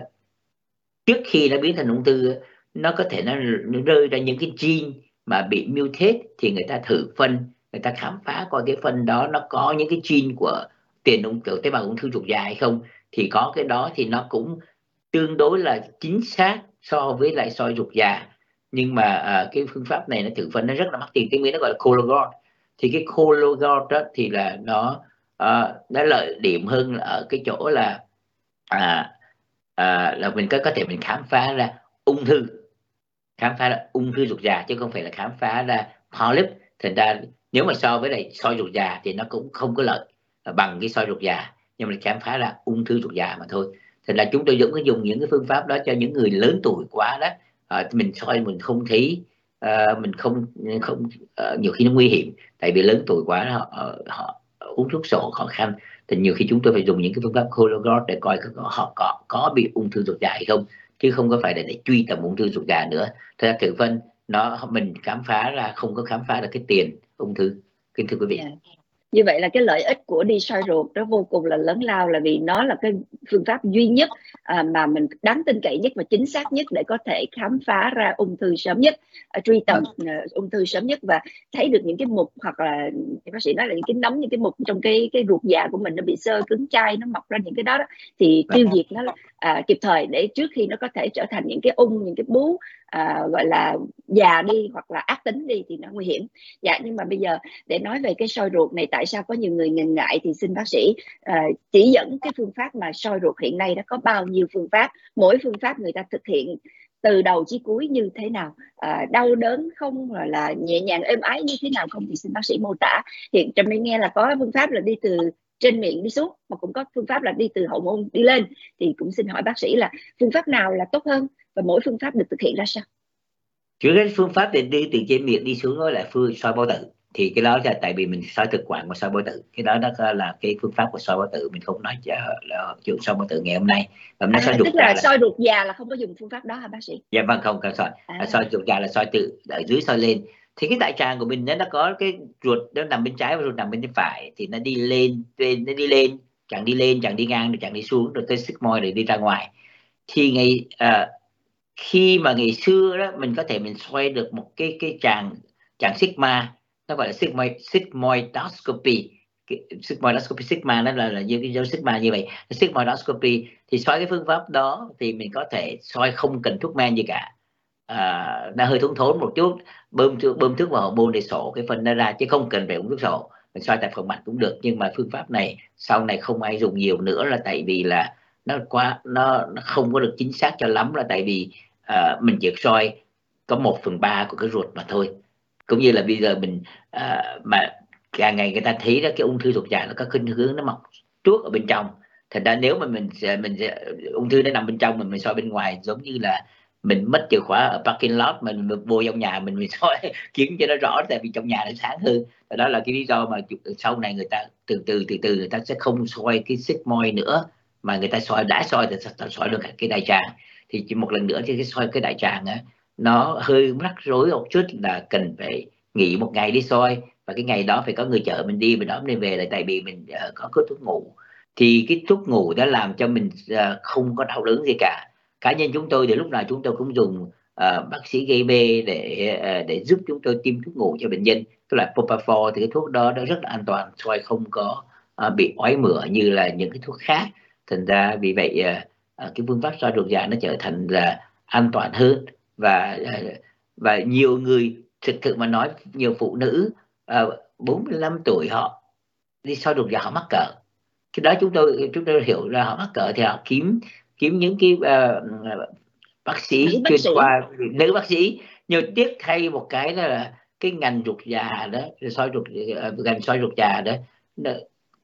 trước khi nó biến thành ung thư nó có thể nó, nó rơi ra những cái gene mà bị mutate thì người ta thử phân người ta khám phá coi cái phân đó nó có những cái gene của tiền ung thư tế bào ung thư ruột già hay không. Thì có cái đó thì nó cũng tương đối là chính xác so với lại soi ruột già. Nhưng mà à, cái phương pháp này nó thử phân nó rất là mắc tiền tiếng mỹ nó gọi là Cologuard thì cái Cologuard đó thì là nó à, nó lợi điểm hơn ở cái chỗ là à, à, là mình có có thể mình khám phá ra ung thư. Khám phá ra ung thư ruột già chứ không phải là khám phá ra polyp. Thành ra nếu mà so với lại soi ruột già thì nó cũng không có lợi bằng cái soi ruột già. Nhưng mà khám phá ra ung thư ruột già mà thôi. Thành ra chúng tôi vẫn có dùng những cái phương pháp đó cho những người lớn tuổi quá đó. À, mình soi mình không thấy uh, mình không không uh, nhiều khi nó nguy hiểm. Tại vì lớn tuổi quá họ họ uống thuốc sổ khó khăn thì nhiều khi chúng tôi phải dùng những cái phương pháp Cologuard để coi họ có có bị ung thư ruột già hay không, chứ không có phải để để truy tầm ung thư ruột già nữa. Thật ra thử phân nó, mình khám phá là không có khám phá được cái tiền ung thư. Kính thưa quý vị. Yeah như vậy là cái lợi ích của đi soi ruột nó vô cùng là lớn lao là vì nó là cái phương pháp duy nhất à, mà mình đáng tin cậy nhất và chính xác nhất để có thể khám phá ra ung thư sớm nhất à, truy tầm uh, ung thư sớm nhất và thấy được những cái mục hoặc là bác sĩ nói là những cái nóng những cái mục trong cái cái ruột già của mình nó bị sơ cứng chai nó mọc ra những cái đó, đó. Thì tiêu diệt nó à, kịp thời để trước khi nó có thể trở thành những cái ung những cái bú à, gọi là già đi hoặc là ác tính đi thì nó nguy hiểm. Dạ nhưng mà bây giờ để nói về cái soi ruột này tại sao có nhiều người ngần ngại thì xin bác sĩ à, chỉ dẫn cái phương pháp mà soi ruột hiện nay đã có bao nhiêu phương pháp. Mỗi phương pháp người ta thực hiện từ đầu chí cuối như thế nào à, đau đớn không rồi là nhẹ nhàng êm ái như thế nào không thì xin bác sĩ mô tả. Hiện trâm mới nghe là có phương pháp là đi từ trên miệng đi xuống mà cũng có phương pháp là đi từ hậu môn đi lên thì cũng xin hỏi bác sĩ là phương pháp nào là tốt hơn và mỗi phương pháp được thực hiện ra sao? Trước hết phương pháp để đi từ trên miệng đi xuống đó là phương soi bao tử. Thì cái đó là tại vì mình soi thực quản và soi bao tử. Cái đó nó là cái phương pháp của soi bao tử mình không nói là chuyện soi bao tử ngày hôm nay. Và nó à, soi tức là, là soi ruột già là không có dùng phương pháp đó hả bác sĩ? Dạ vâng không cần soi. À. soi ruột già là soi từ ở dưới soi lên thì cái đại tràng của mình nó có cái ruột nó nằm bên trái và ruột nằm bên phải. Thì nó đi lên trên nó đi lên chẳng đi lên chẳng đi ngang được chẳng đi xuống rồi tới sigmoid để đi ra ngoài. Thì ngày à, khi mà ngày xưa đó mình có thể mình xoay được một cái cái tràng tràng sigma nó gọi là sigma sigmoidoscopy. Sigmoidoscopy sigma nó là là như cái dấu sigma như vậy. Sigmoidoscopy thì xoay cái phương pháp đó thì mình có thể xoay không cần thuốc men gì cả à, nó hơi thốn thốn một chút. Bơm bơm thuốc vào bồn để sổ cái phần nó ra chứ không cần phải uống thuốc sổ. Mình xoay tại phần mặt cũng được nhưng mà phương pháp này sau này không ai dùng nhiều nữa là tại vì là nó quá nó, nó không có được chính xác cho lắm là tại vì à, mình chỉ soi có một phần ba của cái ruột mà thôi. Cũng như là bây giờ mình à, mà càng ngày người ta thấy đó cái ung thư ruột già nó có khuynh hướng nó mọc trước ở bên trong. Thành ra nếu mà mình mình ung thư nó nằm bên trong mình mình soi bên ngoài giống như là mình mất chìa khóa ở parking lot mình vô trong nhà mình mình soi kiếm cho nó rõ tại vì trong nhà nó sáng hơn. Và đó là cái lý do mà sau này người ta từ từ từ từ người ta sẽ không soi cái xích moi nữa mà người ta soi đã soi thì ta soi được cái đại tràng. Thì chỉ một lần nữa thì cái soi cái đại tràng á nó hơi rắc rối một chút là cần phải nghỉ một ngày đi soi. Và cái ngày đó phải có người chở mình đi mình đón đi về lại tại vì mình uh, có cái thuốc ngủ. Thì cái thuốc ngủ đã làm cho mình uh, không có đau đớn gì cả cá nhân chúng tôi thì lúc nào chúng tôi cũng dùng uh, bác sĩ gây mê để uh, để giúp chúng tôi tiêm thuốc ngủ cho bệnh nhân. Tức là propofol thì cái thuốc đó nó rất là an toàn soi không có uh, bị ói mửa như là những cái thuốc khác. Thành ra vì vậy uh, cái phương pháp soi ruột già nó trở thành là an toàn hơn. Và uh, và nhiều người thực sự mà nói nhiều phụ nữ uh, 45 tuổi họ đi soi ruột già họ mắc cỡ. Cái đó chúng tôi chúng tôi hiểu là họ mắc cỡ thì họ kiếm kiếm những cái uh, bác sĩ chuyên sĩ. khoa nữ bác sĩ. Nhưng tiếc thay một cái là cái ngành ruột già đó soi ruột uh, ngành soi ruột già đó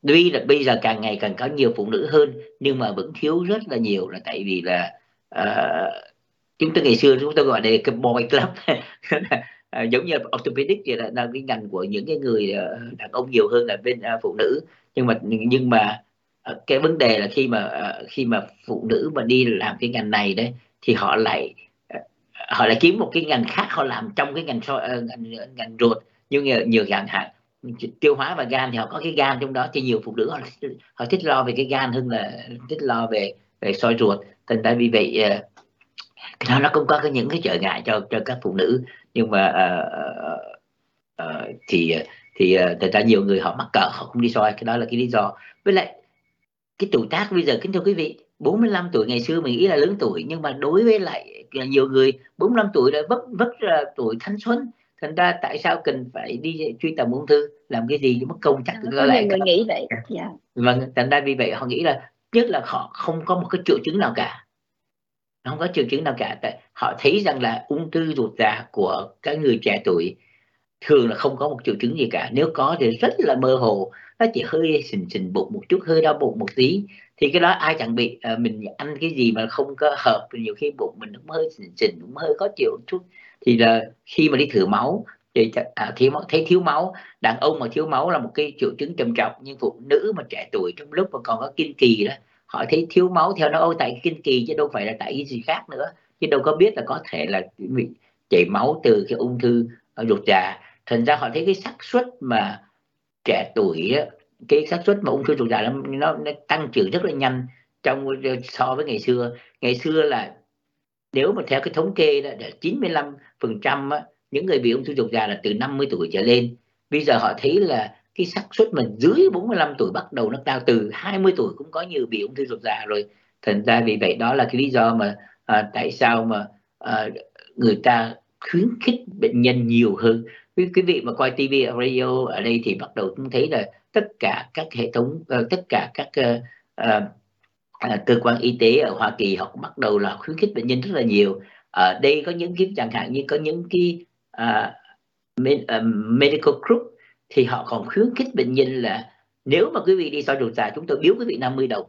tuy là bây giờ càng ngày càng có nhiều phụ nữ hơn nhưng mà vẫn thiếu rất là nhiều là tại vì là uh, chúng tôi ngày xưa chúng tôi gọi đây cái boy club. À, giống như orthopedic thì là, là cái ngành của những cái người đàn ông nhiều hơn là bên uh, phụ nữ. Nhưng mà nhưng mà Ờ, Ờ, cái vấn đề là khi mà ờ, khi mà phụ nữ mà đi làm cái ngành này đấy thì họ lại ờ, họ lại kiếm một cái ngành khác họ làm trong cái ngành ngành, ngành ruột nhưng nhiều, nhiều dạng hạn tiêu hóa và gan thì họ có cái gan trong đó thì nhiều phụ nữ họ, họ thích lo về cái gan hơn là thích lo về về soi ruột. Thành ra vì vậy cái đó nó cũng có cái những cái trở ngại cho cho các phụ nữ. Nhưng mà uh, uh, thì thì uh, thật ra nhiều người họ mắc cỡ họ không đi soi cái đó là cái lý do. Với lại cái tuổi tác bây giờ kính thưa quý vị 45 tuổi ngày xưa mình nghĩ là lớn tuổi nhưng mà đối với lại nhiều người 45 tuổi đã vất vất là tuổi thanh xuân thành ra tại sao cần phải đi truy tầm ung thư làm cái gì mất công chắc à, lại người nghĩ vậy yeah. Dạ. vâng thành ra vì vậy họ nghĩ là nhất là họ không có một cái triệu chứng nào cả không có triệu chứng nào cả tại họ thấy rằng là ung thư ruột già của các người trẻ tuổi thường là không có một triệu chứng gì cả. Nếu có thì rất là mơ hồ. Nó chỉ hơi sình sình bụng một chút hơi đau bụng một tí. Thì cái đó ai chẳng bị à, mình ăn cái gì mà không có hợp nhiều khi bụng mình cũng hơi sình sình cũng hơi khó chịu chút. Thì là khi mà đi thử máu thì à, thiếu máu thấy thiếu máu đàn ông mà thiếu máu là một cái triệu chứng trầm trọng. Nhưng phụ nữ mà trẻ tuổi trong lúc mà còn có kinh kỳ đó họ thấy thiếu máu theo nó ôi tại kinh kỳ chứ đâu phải là tại cái gì khác nữa. Chứ đâu có biết là có thể là bị chảy máu từ cái ung thư à, ruột già thành ra họ thấy cái xác suất mà trẻ tuổi cái xác suất mà ung thư ruột già nó, nó, nó tăng trưởng rất là nhanh trong so với ngày xưa. Ngày xưa là nếu mà theo cái thống kê đó là 95 phần trăm những người bị ung thư ruột già là từ 50 tuổi trở lên. Bây giờ họ thấy là cái xác suất mà dưới 45 tuổi bắt đầu nó cao từ 20 tuổi cũng có nhiều bị ung thư ruột già rồi. Thành ra vì vậy đó là cái lý do mà à, tại sao mà à, người ta khuyến khích bệnh nhân nhiều hơn quý, quý vị mà coi TV radio ở đây thì bắt đầu cũng thấy là tất cả các hệ thống uh, tất cả các uh, uh, uh, cơ quan y tế ở Hoa Kỳ họ cũng bắt đầu là khuyến khích bệnh nhân rất là nhiều. Ở đây có những cái chẳng hạn như có những cái uh, medical group thì họ còn khuyến khích bệnh nhân là nếu mà quý vị đi soi ruột già chúng tôi biếu quý vị 50 đồng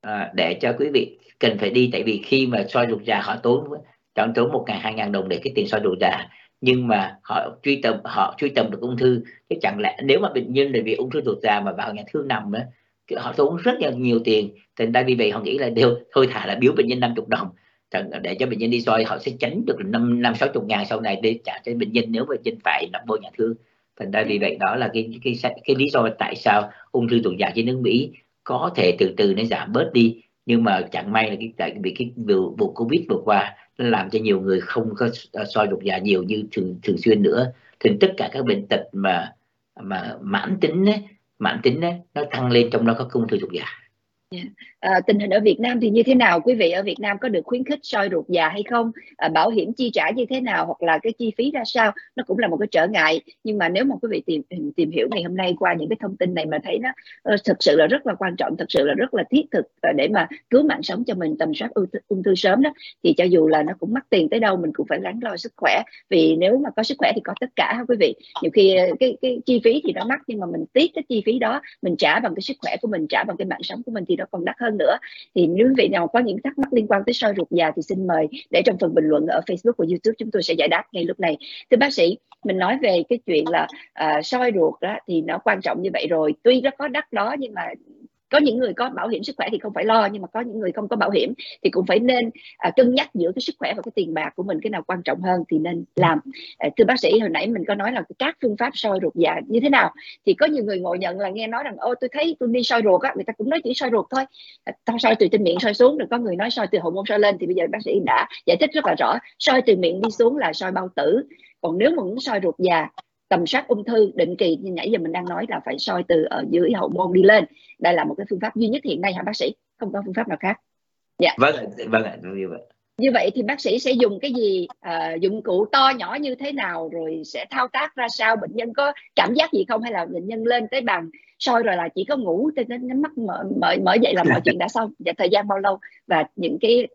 à, để cho quý vị cần phải đi. Tại vì khi mà soi ruột già họ tốn chọn tốn một ngàn hai ngàn đồng để cái tiền soi ruột già nhưng mà họ truy tầm họ truy tầm được ung thư chứ chẳng lẽ nếu mà bệnh nhân là bị ung thư ruột già mà vào nhà thương nằm đó, họ tốn rất là nhiều tiền. Thành ra vì vậy họ nghĩ là đều thôi thả là biếu bệnh nhân 50 đồng. Để cho bệnh nhân đi soi họ sẽ tránh được năm năm sáu chục ngàn sau này để trả cho bệnh nhân nếu bệnh nhân phải nằm vô nhà thương thành ra vì vậy đó là cái cái cái, cái lý do tại sao ung thư ruột già trên nước Mỹ có thể từ từ nó giảm bớt đi. Nhưng mà chẳng may là cái tại vì cái vụ, vụ covid vừa qua làm cho nhiều người không có ờ, soi ruột già dạ nhiều như thường thường xuyên nữa. Thì tất cả các bệnh tật mà mà mãn tính ấy, mãn tính ấy, nó tăng lên trong đó có ung thư ruột già Yeah. À, tình hình ở Việt Nam thì như thế nào? Quý vị ở Việt Nam có được khuyến khích soi ruột già hay không? À, bảo hiểm chi trả như thế nào hoặc là cái chi phí ra sao? Nó cũng là một cái trở ngại. Nhưng mà nếu mà quý vị tìm tìm hiểu ngày hôm nay qua những cái thông tin này mà thấy nó uh, thực sự là rất là quan trọng, thực sự là rất là thiết thực uh, để mà cứu mạng sống cho mình tầm soát ung, ung thư sớm đó. Thì cho dù là nó cũng mắc tiền tới đâu mình cũng phải lắng lo sức khỏe. Vì nếu mà có sức khỏe thì có tất cả ha quý vị. Nhiều khi ờ, cái cái chi phí thì nó mắc nhưng mà mình tiết cái chi phí đó mình trả bằng cái sức khỏe của mình, trả bằng cái mạng sống của mình thì nó còn đắt hơn nữa. Thì nếu quý vị nào có những thắc mắc liên quan tới soi ruột già thì xin mời để trong phần bình luận ở Facebook và YouTube chúng tôi sẽ giải đáp ngay lúc này. Thưa bác sĩ mình nói về cái chuyện là uh, soi ruột đó thì nó quan trọng như vậy rồi. Tuy nó có đắt đó nhưng mà có những người có bảo hiểm sức khỏe thì không phải lo nhưng mà có những người không có bảo hiểm thì cũng phải nên à, cân nhắc giữa cái sức khỏe và cái tiền bạc của mình cái nào quan trọng hơn thì nên làm. À, thưa bác sĩ hồi nãy mình có nói là các phương pháp soi ruột già như thế nào thì có nhiều người ngồi nhận là nghe nói rằng ô tôi thấy tôi đi soi ruột á người ta cũng nói chỉ soi ruột thôi. À, tao soi từ trên miệng soi xuống rồi có người nói soi từ hậu môn soi lên thì bây giờ bác sĩ đã giải thích rất là rõ soi từ miệng đi xuống là soi bao tử. Còn nếu mà muốn soi ruột già tầm soát ung thư định kỳ như nãy giờ mình đang nói là phải soi từ ở dưới hậu môn đi lên. Đây là một cái phương pháp duy nhất hiện nay hả bác sĩ? Không có phương pháp nào khác. Dạ. Vâng vâng ạ như vậy. Như vậy thì bác sĩ sẽ dùng cái gì? À, dụng cụ to nhỏ như thế nào rồi sẽ thao tác ra sao? Bệnh nhân có cảm giác gì không? Hay là bệnh nhân lên tới bàn soi rồi là chỉ có ngủ tới đến mắt mở mở mở dậy là mọi chuyện đã xong. Và thời gian bao lâu? Và những cái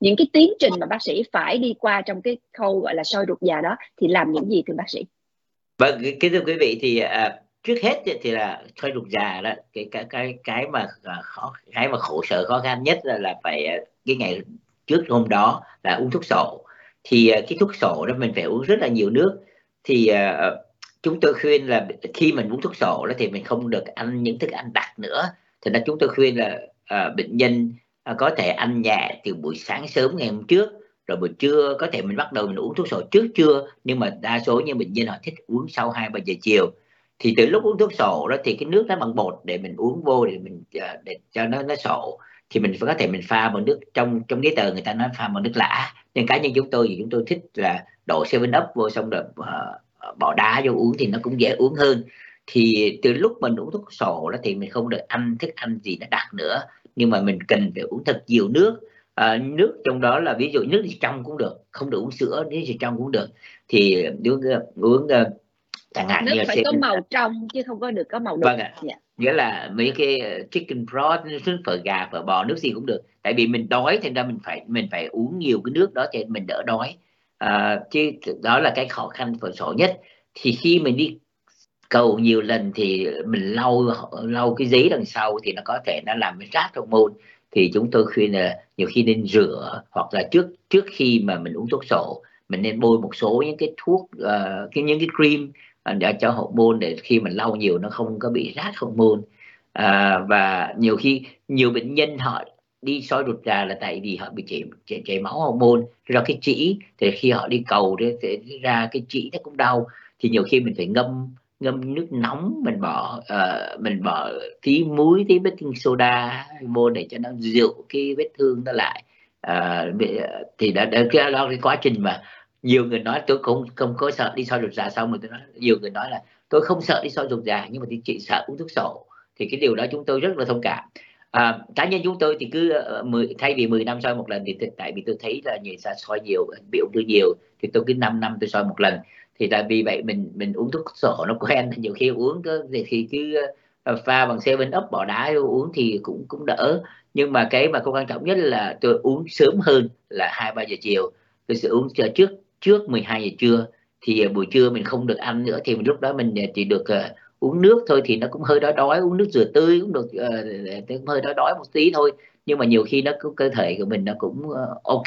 những cái tiến trình mà bác sĩ phải đi qua trong cái khâu gọi là soi ruột già đó thì làm những gì thưa bác sĩ vâng kính thưa quý vị thì à, trước hết thì là thôi ruột già đó. Cái cái cái cái mà à, khó cái mà khổ sở khó khăn nhất là, là phải à, cái ngày trước hôm đó là uống thuốc sổ. Thì à, cái thuốc sổ đó mình phải uống rất là nhiều nước. Thì uh, chúng tôi khuyên là khi mình uống thuốc sổ đó thì mình không được ăn những thức ăn đặc nữa. Thì là chúng tôi khuyên là uh, bệnh nhân uh, có thể ăn nhẹ từ buổi sáng sớm ngày hôm trước rồi buổi trưa có thể mình bắt đầu mình uống thuốc sổ trước trưa nhưng mà đa số như bệnh nhân họ thích uống sau hai ba giờ chiều. Thì từ lúc uống thuốc sổ đó thì cái nước nó bằng bột để mình uống vô để mình à, để cho nó nó sổ. Thì mình có thể mình pha bằng nước trong trong giấy tờ người ta nói pha bằng nước lã. Nhưng cá nhân chúng tôi thì chúng tôi thích là đổ seven up vô xong rồi uh, bỏ đá vô uống thì nó cũng dễ uống hơn. Thì từ lúc mình uống thuốc sổ đó thì mình không được ăn thức ăn gì nó đặc nữa. Nhưng mà mình cần phải uống thật nhiều nước à, nước trong đó là ví dụ nước thì trong cũng được không được uống sữa nước thì trong cũng được. Thì uống uống chẳng hạn nước như phải có màu trong chứ không có được có màu đục vâng ạ. yeah. Dạ. nghĩa là mấy cái chicken broth nước phở gà phở bò nước gì cũng được. Tại vì mình đói thì ra mình phải mình phải uống nhiều cái nước đó thì mình đỡ đói. À, chứ đó là cái khó khăn phở sổ nhất. Thì khi mình đi cầu nhiều lần thì mình lau lau cái giấy đằng sau thì nó có thể nó làm rát hormone thì chúng tôi khuyên là nhiều khi nên rửa hoặc là trước trước khi mà mình uống thuốc sổ mình nên bôi một số những cái thuốc uh, cái những cái cream uh, để cho hậu môn để khi mình lau nhiều nó không có bị rát hậu môn. À, và nhiều khi nhiều bệnh nhân họ đi soi ruột già là tại vì họ bị chảy chảy, chảy máu môn do cái chỉ thì khi họ đi cầu thì ra cái chỉ nó cũng đau thì nhiều khi mình phải ngâm ngâm nước nóng mình bỏ uh, mình bỏ tí muối tí baking soda vô để cho nó dịu cái vết thương nó lại. Uh, thì đã, đã cái đó cái quá trình mà nhiều người nói tôi không không có sợ đi soi ruột già xong rồi tôi nói nhiều người nói là tôi không sợ đi soi ruột già nhưng mà thì chị sợ uống thuốc sổ. Thì cái điều đó chúng tôi rất là thông cảm. À, cá nhân chúng tôi thì cứ uh, 10, thay vì 10 năm soi một lần thì tại vì tôi thấy là người ta soi nhiều bị ung thư nhiều thì tôi cứ 5 năm tôi soi một lần thì tại vì vậy mình mình uống thuốc sổ nó quen nhiều khi uống cứ thì cứ ờ, pha bằng seven up bỏ đá uống thì cũng cũng đỡ. Nhưng mà cái mà quan trọng nhất là tôi uống sớm hơn là hai ba giờ chiều. Tôi sẽ uống trước trước 12 giờ trưa. Thì ờ, buổi trưa mình không được ăn nữa thì lúc đó mình ờ, chỉ được uh, uống nước thôi thì nó cũng hơi đói đói. Uống nước dừa tươi cũng được uh, cũng hơi đói đói một tí thôi. Nhưng mà nhiều khi nó cơ thể của mình nó cũng uh, ok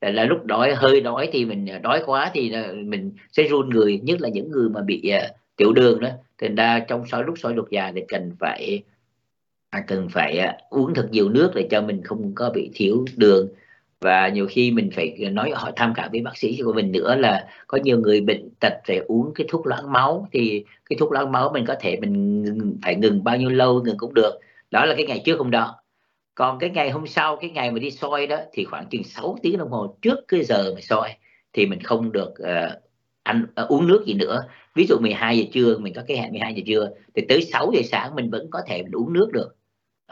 là, là lúc đói hơi đói thì mình à, đói quá thì mình sẽ run người nhất là những người mà bị uh, tiểu đường đó. Thành ra trong soi lúc soi lục già thì cần phải à, cần phải uh, uống thật nhiều nước để cho mình không có bị thiếu đường. Và nhiều khi mình phải nói hỏi tham khảo với bác sĩ của mình nữa là có nhiều người bệnh tật phải uống cái thuốc loãng máu thì cái thuốc loãng máu mình có thể mình phải ngừng bao nhiêu lâu ngừng cũng được. Đó là cái ngày trước hôm đó còn cái ngày hôm sau cái ngày mà đi soi đó thì khoảng chừng 6 tiếng đồng hồ trước cái giờ mà soi thì mình không được uh, ăn uh, uống nước gì nữa. Ví dụ 12 giờ trưa mình có cái hẹn 12 giờ trưa thì tới 6 giờ sáng mình vẫn có thể mình uống nước được.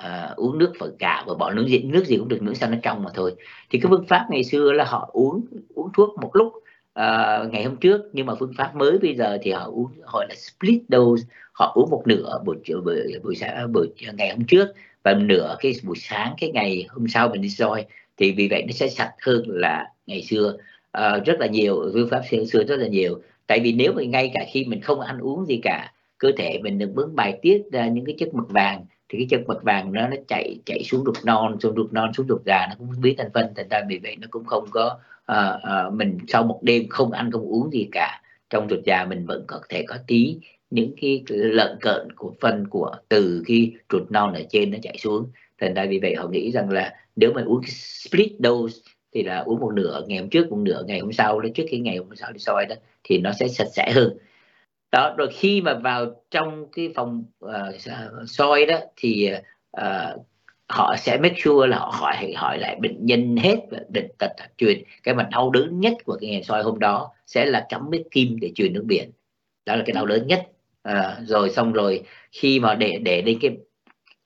Uh, uống nước phở cạo và bỏ nước gì nước gì cũng được miễn sao nó trong mà thôi. Thì cái phương pháp ngày xưa là họ uống uống thuốc một lúc uh, ngày hôm trước nhưng mà phương pháp mới bây giờ thì họ uống gọi là split dose họ uống một nửa buổi buổi buổi sáng buổi ngày hôm trước và nửa cái buổi sáng cái ngày hôm sau mình đi soi thì vì vậy nó sẽ sạch hơn là ngày xưa. Uh, rất là nhiều phương pháp xưa xưa rất là nhiều. Tại vì nếu mà ngay cả khi mình không ăn uống gì cả cơ thể mình được bớt bài tiết ra những cái chất mật vàng thì cái chất mật vàng nó nó chạy chạy xuống ruột non xuống ruột non xuống ruột già nó cũng biết thành phân thành ra vì vậy nó cũng không có uh, uh, mình sau một đêm không ăn không uống gì cả. Trong ruột già mình vẫn có thể có tí những cái lợn cợn của phân của từ khi trụt non ở trên nó chạy xuống. Thành ra vì vậy họ nghĩ rằng là nếu mà uống split dose thì là uống một nửa ngày hôm trước một nửa ngày hôm sau đó trước cái ngày hôm sau đi soi đó thì nó sẽ sạch sẽ hơn. Đó rồi khi mà vào trong cái phòng uh, soi đó thì uh, họ sẽ make sure là họ hỏi hỏi lại bệnh nhân hết bệnh tật truyền. Cái mà đau đớn nhất của cái ngày soi hôm đó sẽ là cắm cái kim để truyền nước biển. Đó là cái đau đớn nhất à, rồi xong rồi. Khi mà để để lên cái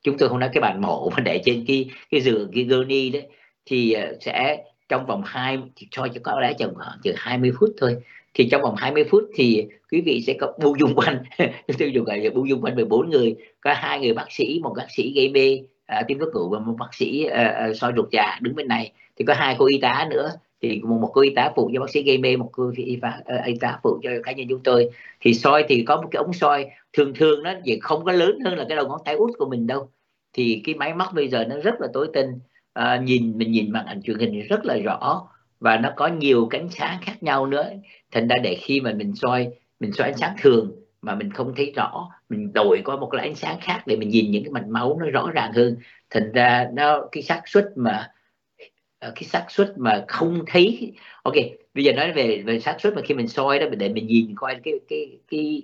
chúng tôi không nói cái bàn mổ mà để trên cái cái giường cái gurney đấy thì à, sẽ trong vòng hai thì cho cho có lẽ chừng khoảng chừng 20 phút thôi. Thì trong vòng 20 phút thì quý vị sẽ có bu dung quanh tôi dùng gọi là bu dung quanh về bốn người. Có hai người bác sĩ một bác sĩ gây mê à, tiêm thuốc ngủ và một bác sĩ à, à soi ruột già đứng bên này. Thì có hai cô y tá nữa thì một, một cô y tá phụ cho bác sĩ gây mê một cô y tá, ờ, y tá phụ cho cá nhân chúng tôi. Thì soi thì có một cái ống soi thường thường nó chỉ không có lớn hơn là cái đầu ngón tay út của mình đâu. Thì cái máy móc bây giờ nó rất là tối tinh à, ờ, nhìn mình nhìn màn ảnh truyền hình rất là rõ và nó có nhiều cánh sáng khác nhau nữa. Thành ra để khi mà mình soi mình soi ánh sáng thường mà mình không thấy rõ mình đổi qua một cái ánh sáng khác để mình nhìn những cái mạch máu nó rõ ràng hơn. Thành ra nó cái xác suất mà Ờ, cái xác suất mà không thấy ok bây giờ nói về về xác suất mà khi mình soi đó để mình nhìn coi cái cái cái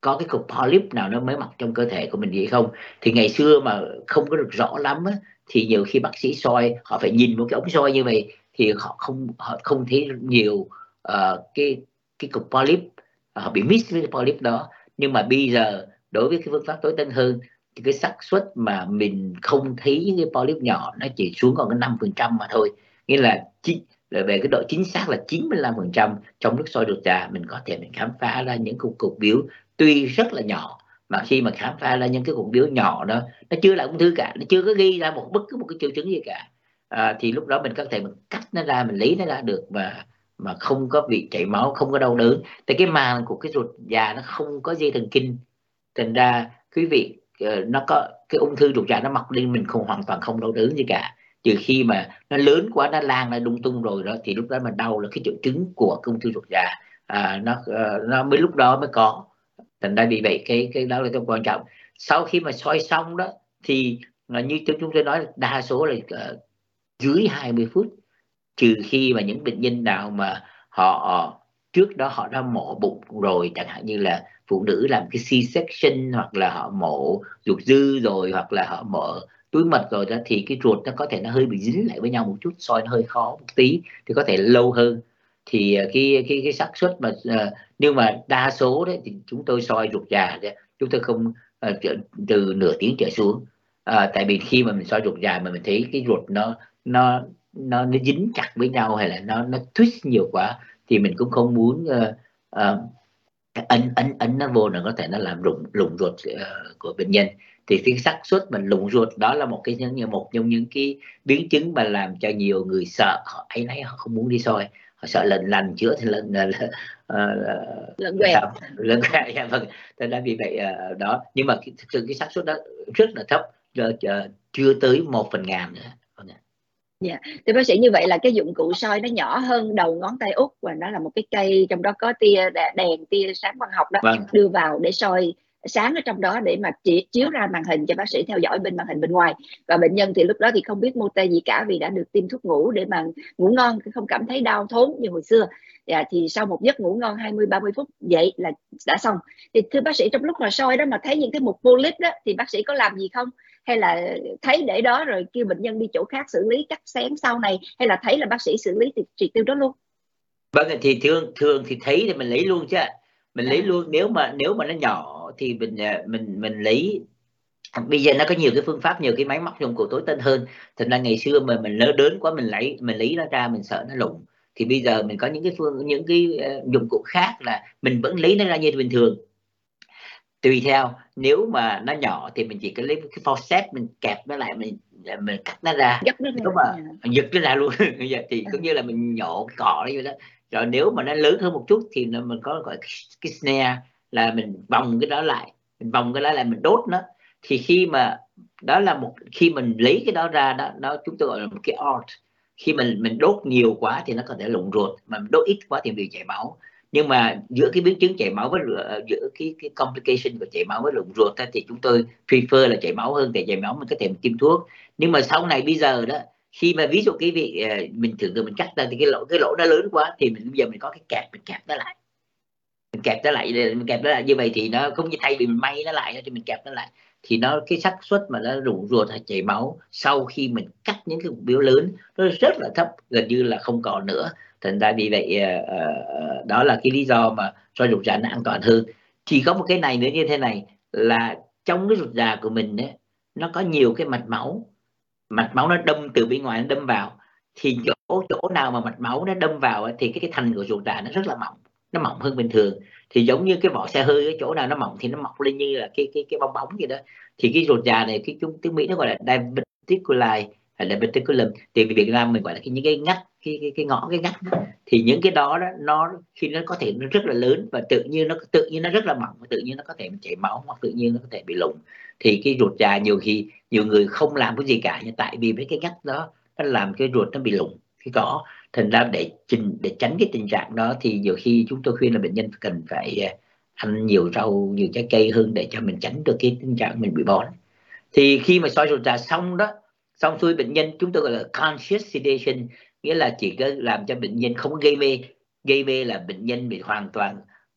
có cái cục polyp nào nó mới mọc trong cơ thể của mình hay không. Thì ngày xưa mà không có được rõ lắm á, thì nhiều khi bác sĩ soi họ phải nhìn một cái ống soi như vậy thì họ không họ không thấy nhiều uh, cái cái cục polyp. Ờ, họ bị miss với cái polyp đó. Nhưng mà bây giờ đối với cái phương pháp tối tân hơn thì cái xác suất mà mình không thấy những cái polyp nhỏ nó chỉ xuống còn cái năm phần trăm mà thôi. Nghĩa là chỉ về cái độ chính xác là 95 phần trăm trong nước soi ruột già mình có thể mình khám phá ra những cục cục biếu tuy rất là nhỏ mà khi mà khám phá ra những cái cục biếu nhỏ đó nó chưa là ung thư cả nó chưa có ghi ra một bất cứ một cái triệu chứng gì cả. À, thì lúc đó mình có thể mình cắt nó ra mình lấy nó ra được và mà không có bị chảy máu không có đau đớn. Tại cái màng của cái ruột già nó không có dây thần kinh. Thành ra quý vị Ờ, nó có cái ung thư ruột già nó mọc lên mình không hoàn toàn không đau đớn gì cả. Trừ khi mà nó lớn quá nó lan ra lung tung rồi đó thì lúc đó mình đau là cái triệu chứng của ung thư ruột già à, nó ờ, nó mới lúc đó mới có. Thành ra vì vậy cái cái đó là cái quan trọng. Sau khi mà soi xong đó thì ờ, như chúng tôi nói đa số là uh, dưới 20 phút. Trừ khi mà những bệnh nhân nào mà họ trước đó họ đã mổ bụng rồi chẳng hạn như là phụ nữ làm cái C-section hoặc là họ mổ ruột dư rồi hoặc là họ mổ túi mật rồi đó thì cái ruột nó có thể nó hơi bị dính lại với nhau một chút soi nó hơi khó một tí thì có thể lâu hơn. Thì ờ, cái cái cái xác suất mà ờ, uh, nhưng mà đa số đấy thì chúng tôi soi ruột già đấy chúng tôi không uh, từ nửa tiếng trở xuống. Uh, tại vì khi mà mình soi ruột già mà mình thấy cái ruột nó nó nó nó dính chặt với nhau hay là nó nó twist nhiều quá thì mình cũng không muốn uh, uh, ấn ấn ấn nó vô là có thể nó làm rụng lủng ruột uh, của bệnh nhân. Thì cái xác suất mình lủng ruột đó là một cái như một trong những cái biến chứng mà làm cho nhiều người sợ. Họ ấy nấy họ không muốn đi soi. Họ sợ lần lành chữa thì lần là lần quẹt lần quẹt dạ vâng. Thế nên vì vậy uh, đó. Nhưng mà thực sự cái xác suất đó rất là thấp chưa tới một phần ngàn nữa Dạ, thì bác sĩ như vậy là cái dụng cụ soi nó nhỏ hơn đầu ngón tay út và nó là một cái cây trong đó có tia đèn tia sáng quang học đó vâng. đưa vào để soi sáng ở trong đó để mà chỉ chiếu ra màn hình cho bác sĩ theo dõi bên màn hình bên ngoài. Và bệnh nhân thì lúc đó thì không biết mô tê gì cả vì đã được tiêm thuốc ngủ để mà ngủ ngon không cảm thấy đau thốn như hồi xưa. Dạ, thì sau một giấc ngủ ngon 20 30 phút dậy là đã xong. Thì thưa bác sĩ trong lúc mà soi đó mà thấy những cái mục polyp đó thì bác sĩ có làm gì không hay là thấy để đó rồi kêu bệnh nhân đi chỗ khác xử lý cắt xén sau này hay là thấy là bác sĩ xử lý thì trị tiêu đó luôn? Vâng thì thường thường thì thấy thì mình lấy luôn chứ mình lấy à. luôn nếu mà nếu mà nó nhỏ thì mình à, mình mình lấy. Bây giờ nó có nhiều cái phương pháp nhiều cái máy móc dụng cụ tối tân hơn. Thật ra ngày xưa mà mình lớn lớn quá mình lấy mình lấy nó ra mình sợ nó lủng thì bây giờ mình có những cái phương những cái uh, dụng cụ khác là mình vẫn lấy nó ra như bình thường tùy theo nếu mà nó nhỏ thì mình chỉ có lấy cái forceps mình kẹp nó lại mình mình cắt nó ra. Nếu mà giật nó ra luôn. Thì cũng như là mình nhổ cái cỏ vậy đó. Rồi nếu mà nó lớn hơn một chút thì nó mình có gọi cái snare là mình vòng cái đó lại. Mình vòng cái đó lại mình đốt nó. Thì khi mà đó là một khi mình lấy cái đó ra đó nó chúng tôi gọi là một cái art. Khi mình mình đốt nhiều quá thì nó có thể lụng ruột. Mà đốt ít quá thì bị chảy máu nhưng mà giữa cái biến chứng chảy máu với ờ, giữa cái cái complication của chảy máu với rụng ruột thì chúng tôi prefer là chảy máu hơn để chảy máu mình có thể mình tiêm thuốc. Nhưng mà sau này bây giờ đó, khi mà ví dụ cái vị ờ, mình thường thường mình cắt ra thì cái lỗ cái lỗ nó lớn quá thì mình, bây giờ mình có cái kẹp, mình kẹp nó lại. Mình kẹp nó lại mình kẹp nó lại. Như vậy thì nó không như thay vì mình may nó lại thì mình kẹp nó lại. Thì nó, cái xác suất mà nó rụng ruột hay chảy máu sau khi mình cắt những cái cục biếu lớn, nó rất là thấp, gần như là không còn nữa thành ra vì vậy uh, đó là cái lý do mà cho ruột già nó an toàn hơn. Chỉ có một cái này nữa như thế này là trong cái ruột già của mình ấy, nó có nhiều cái mạch máu. Mạch máu nó đâm từ bên ngoài nó đâm vào. Thì chỗ chỗ nào mà mạch máu nó đâm vào ấy, thì cái cái thành của ruột già nó rất là mỏng nó mỏng hơn bình thường. Thì giống như cái vỏ xe hơi cái chỗ nào nó mỏng thì nó mọc lên như là cái cái cái bong bóng vậy đó. Thì cái ruột già này cái chúng tiếng mỹ nó gọi là diverticulite hay là verticulum thì Việt Nam mình gọi là cái những cái ngắt cái cái, cái ngõ cái ngắt thì những cái đó đó nó khi nó có thể nó rất là lớn và tự nhiên nó tự nhiên nó rất là mỏng và tự nhiên nó có thể chảy máu hoặc tự nhiên nó có thể bị lủng. Thì cái ruột già nhiều khi nhiều người không làm cái gì cả nhưng tại vì mấy cái ngắt đó nó làm cái ruột nó bị lủng cái cỏ. Thành ra để trình để tránh cái tình trạng đó thì nhiều khi chúng tôi khuyên là bệnh nhân cần phải à, ăn nhiều rau nhiều trái cây hơn để cho mình tránh được cái tình trạng mình bị bón. Thì khi mà soi ruột già xong đó xong xuôi bệnh nhân chúng tôi gọi là conscious sedation, nghĩa là chỉ có làm cho bệnh nhân không gây mê. Gây mê là bệnh nhân bị hoàn toàn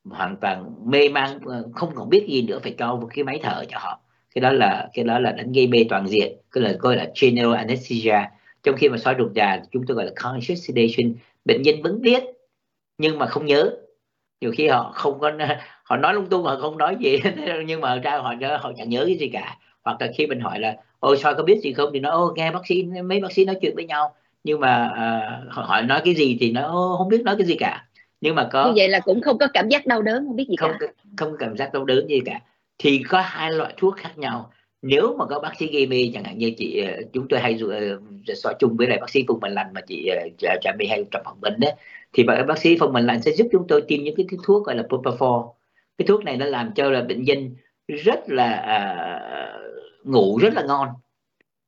hoàn toàn mê man ờ, không còn biết gì nữa, phải cho một cái máy thở cho họ. Cái đó là, cái đó là đánh gây mê toàn diện, cái là gọi là general anesthesia. Trong khi mà soi ruột già chúng tôi gọi là conscious sedation. Bệnh nhân vẫn biết, nhưng mà không nhớ. Nhiều khi họ không có, họ nói lung tung, họ không nói gì, nhưng mà ra họ họ chẳng nhớ cái gì cả. Hoặc là khi mình hỏi là ôi soi có biết gì không? Thì nó ô nghe bác sĩ mấy bác sĩ nói chuyện với nhau. Nhưng mà à, hỏi nói cái gì thì nó không biết nói cái gì cả. Nhưng mà có như vậy là cũng không có cảm giác đau đớn không biết gì không cả. không có cảm giác đau đớn gì cả. Thì có hai loại thuốc khác nhau. Nếu mà có bác sĩ gây mê chẳng hạn như chị ờ, chúng tôi hay uh, so chung với lại bác sĩ phùng mạnh lành mà chị uh, trà my hay trong phỏng vấn đấy thì bác sĩ phùng mạnh lành sẽ giúp chúng tôi tiêm những cái, thuốc gọi là propofol. Cái thuốc này nó làm cho là bệnh nhân rất là uh, ngủ rất là ngon.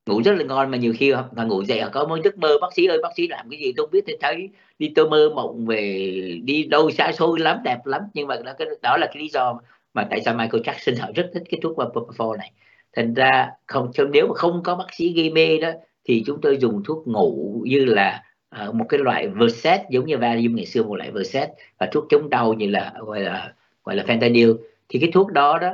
Ngủ rất là ngon mà nhiều khi mà ngủ dậy họ có mơ giấc mơ bác sĩ ơi bác sĩ làm cái gì? Tôi biết thì thấy đi tôi mơ mộng về đi đâu xa xôi lắm đẹp lắm. Nhưng mà đó, đó là cái lý do mà tại sao Michael Jackson họ rất thích cái thuốc propofol này. Thành ra không nếu mà không có bác sĩ gây mê đó thì chúng tôi dùng thuốc ngủ như là uh, một cái loại Versed giống như Valium ngày xưa một loại Versed và thuốc chống đau như là gọi là gọi là fentanyl. Thì cái thuốc đó đó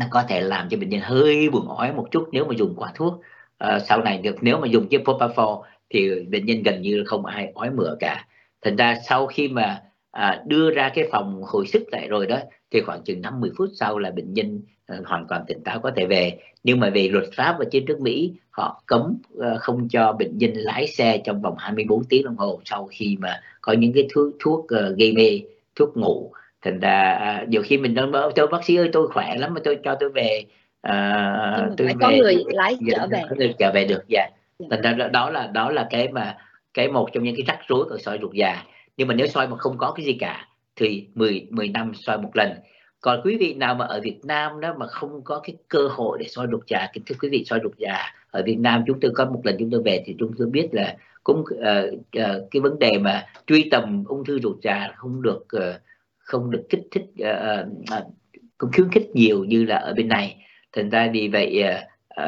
nó có thể làm cho bệnh nhân hơi buồn ói một chút nếu mà dùng quá thuốc. À, sau này được nếu mà dùng cái propofol thì bệnh nhân gần như không ai ói mửa cả. Thành ra sau khi mà à, đưa ra cái phòng hồi sức lại rồi đó thì khoảng chừng 50 phút sau là bệnh nhân ờ, hoàn toàn tỉnh táo có thể về. Nhưng mà về luật pháp và trên nước Mỹ họ cấm ờ, không cho bệnh nhân lái xe trong vòng 24 tiếng đồng hồ sau khi mà có những cái thuốc thuốc gây mê thuốc ngủ thành ra uh, nhiều khi mình nói tôi bác sĩ ơi tôi khỏe lắm mà tôi cho tôi về uh, tôi phải về, có người lái trở về có người trở về được dạ yeah. Dạ. thành ra đó là đó là cái mà cái một trong những cái rắc rối của soi ruột già nhưng mà nếu soi mà không có cái gì cả thì 10 10 năm soi một lần còn quý vị nào mà ở Việt Nam đó mà không có cái cơ hội để soi ruột già kính thưa quý vị soi ruột già ở Việt Nam chúng tôi có một lần chúng tôi về thì chúng tôi biết là cũng uh, uh, cái vấn đề mà truy tầm ung thư ruột già không được uh, không được kích thích uh, uh, cũng khuyến khích nhiều như là ở bên này. Thành ra vì vậy uh,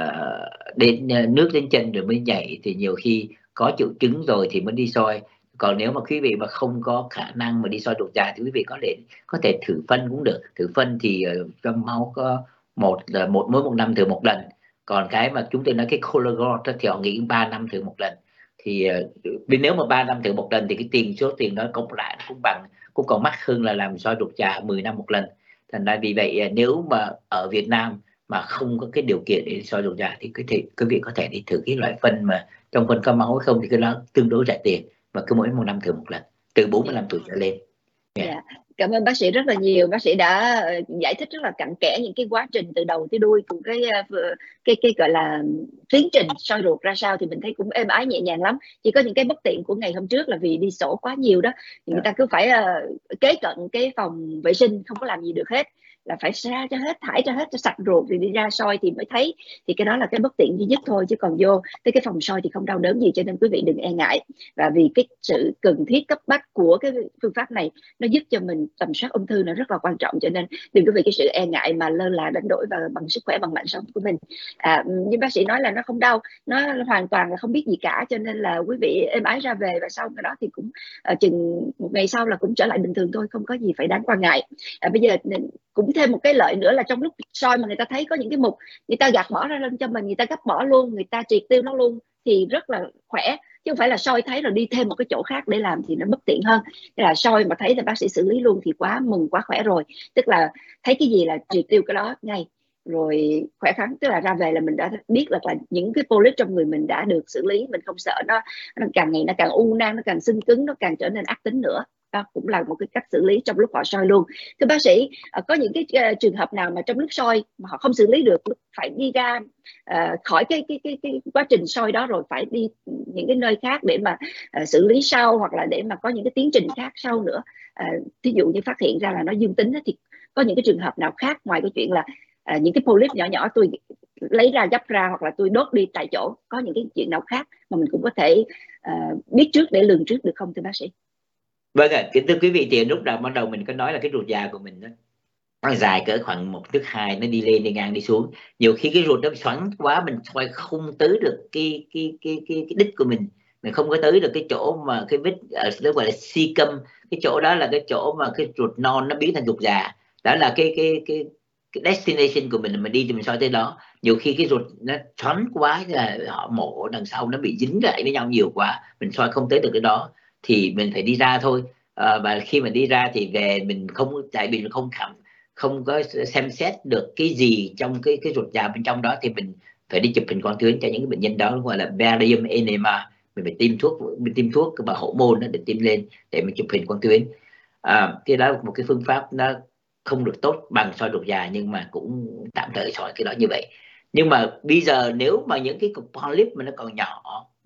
đến uh, nước đến chân rồi mới nhảy thì nhiều khi có triệu chứng rồi thì mới đi soi. Còn nếu mà quý vị mà không có khả năng mà đi soi đột già thì quý vị có thể có thể thử phân cũng được. Thử phân thì uh, trong máu có một là một mỗi một năm thử một lần. Còn cái mà chúng tôi nói cái collagen thì họ nghĩ ba năm thử một lần thì uh, nếu mà ba năm thử một lần thì cái tiền số tiền đó cộng lại cũng bằng cũng còn mắc hơn là làm soi ruột già 10 năm một lần thành ra vì vậy ờ, nếu mà ở Việt Nam mà không có cái điều kiện để soi ruột già thì quý vị quý vị có thể đi thử cái loại phân mà trong phân có máu không thì cái đó tương đối rẻ tiền và cứ mỗi một năm thử một lần từ 45 tuổi trở lên. Yeah. Yeah. Cảm ơn bác sĩ rất là nhiều. Bác sĩ đã ờ, giải thích rất là cặn kẽ những cái quá trình từ đầu tới đuôi cùng cái ờ, cái cái gọi là tiến trình soi ruột ra sao thì mình thấy cũng êm ái nhẹ nhàng lắm. Chỉ có những cái bất tiện của ngày hôm trước là vì đi sổ quá nhiều đó, thì người ta cứ phải uh, kế cận cái phòng vệ sinh không có làm gì được hết là phải ra cho hết thải cho hết cho sạch ruột thì đi ra soi thì mới thấy. Thì cái đó là cái bất tiện duy nhất thôi chứ còn vô tới cái phòng soi thì không đau đớn gì cho nên quý vị đừng e ngại. Và vì cái sự cần thiết cấp bách của cái phương pháp này nó giúp cho mình tầm soát ung thư nó rất là quan trọng cho nên đừng có vì cái sự e ngại mà lơ là đánh đổi và bằng sức khỏe bằng mạng sống của mình. À, như bác sĩ nói là nó không đau nó hoàn toàn là không biết gì cả cho nên là quý vị êm ái ra về và sau cái đó thì cũng uh, chừng một ngày sau là cũng trở lại bình thường thôi không có gì phải đáng quan ngại. À, bây giờ cũng thêm một cái lợi nữa là trong lúc soi mà người ta thấy có những cái mục người ta gạt bỏ ra lên cho mình người ta gấp bỏ luôn người ta triệt tiêu nó luôn thì rất là khỏe. Chứ không phải là soi thấy rồi đi thêm một cái chỗ khác để làm thì nó bất tiện hơn. Thế là soi mà thấy là bác sĩ xử lý luôn thì quá mừng quá khỏe rồi. Tức là thấy cái gì là triệt tiêu cái đó ngay. Rồi khỏe khoắn tức là ra về là mình đã biết là, là những cái polyp trong người mình đã được xử lý. Mình không sợ nó nó càng ngày nó càng u nang nó càng sưng cứng nó càng trở nên ác tính nữa đó cũng là một cái cách xử lý trong lúc họ soi luôn. Thưa bác sĩ ờ, có những cái uh, trường hợp nào mà trong lúc soi mà họ không xử lý được phải đi ra uh, khỏi cái, cái cái cái quá trình soi đó rồi phải đi những cái nơi khác để mà uh, xử lý sau hoặc là để mà có những cái tiến trình khác sau nữa? Uh, thí dụ như phát hiện ra là nó dương tính thì có những cái trường hợp nào khác ngoài cái chuyện là uh, những cái polyp nhỏ nhỏ tôi lấy ra gấp ra hoặc là tôi đốt đi tại chỗ có những cái chuyện nào khác mà mình cũng có thể uh, biết trước để lường trước được không thưa bác sĩ? Vâng ạ kính thưa quý vị thì lúc đầu ban đầu mình có nói là cái ruột già của mình đó nó dài cỡ khoảng một thước hai nó đi lên đi ngang đi xuống. Nhiều khi cái ruột nó xoắn quá mình xoay không tới được cái cái cái cái, cái đích của mình. Mình không có tới được cái chỗ mà cái vết ở nó gọi là si câm. Cái chỗ đó là cái chỗ mà cái ruột non nó biến thành ruột già. Đó là cái cái cái cái destination của mình mình đi thì mình soi tới đó. Nhiều khi cái ruột nó xoắn quá là họ mổ đằng sau nó bị dính lại với nhau nhiều quá mình soi không tới được cái đó thì mình phải đi ra thôi. À, và khi mà đi ra thì về mình không tại vì mình không cảm không có xem xét được cái gì trong cái cái ruột già bên trong đó thì mình phải đi chụp hình quang tuyến cho những bệnh nhân đó gọi là barium enema. Mình phải tiêm thuốc mình tiêm thuốc và hậu môn để tiêm lên để mình chụp hình quang tuyến à, thì đó là một cái phương pháp nó không được tốt bằng soi ruột già nhưng mà cũng tạm thời soi cái đó như vậy. Nhưng mà bây giờ nếu mà những cái cục polyp mà nó còn nhỏ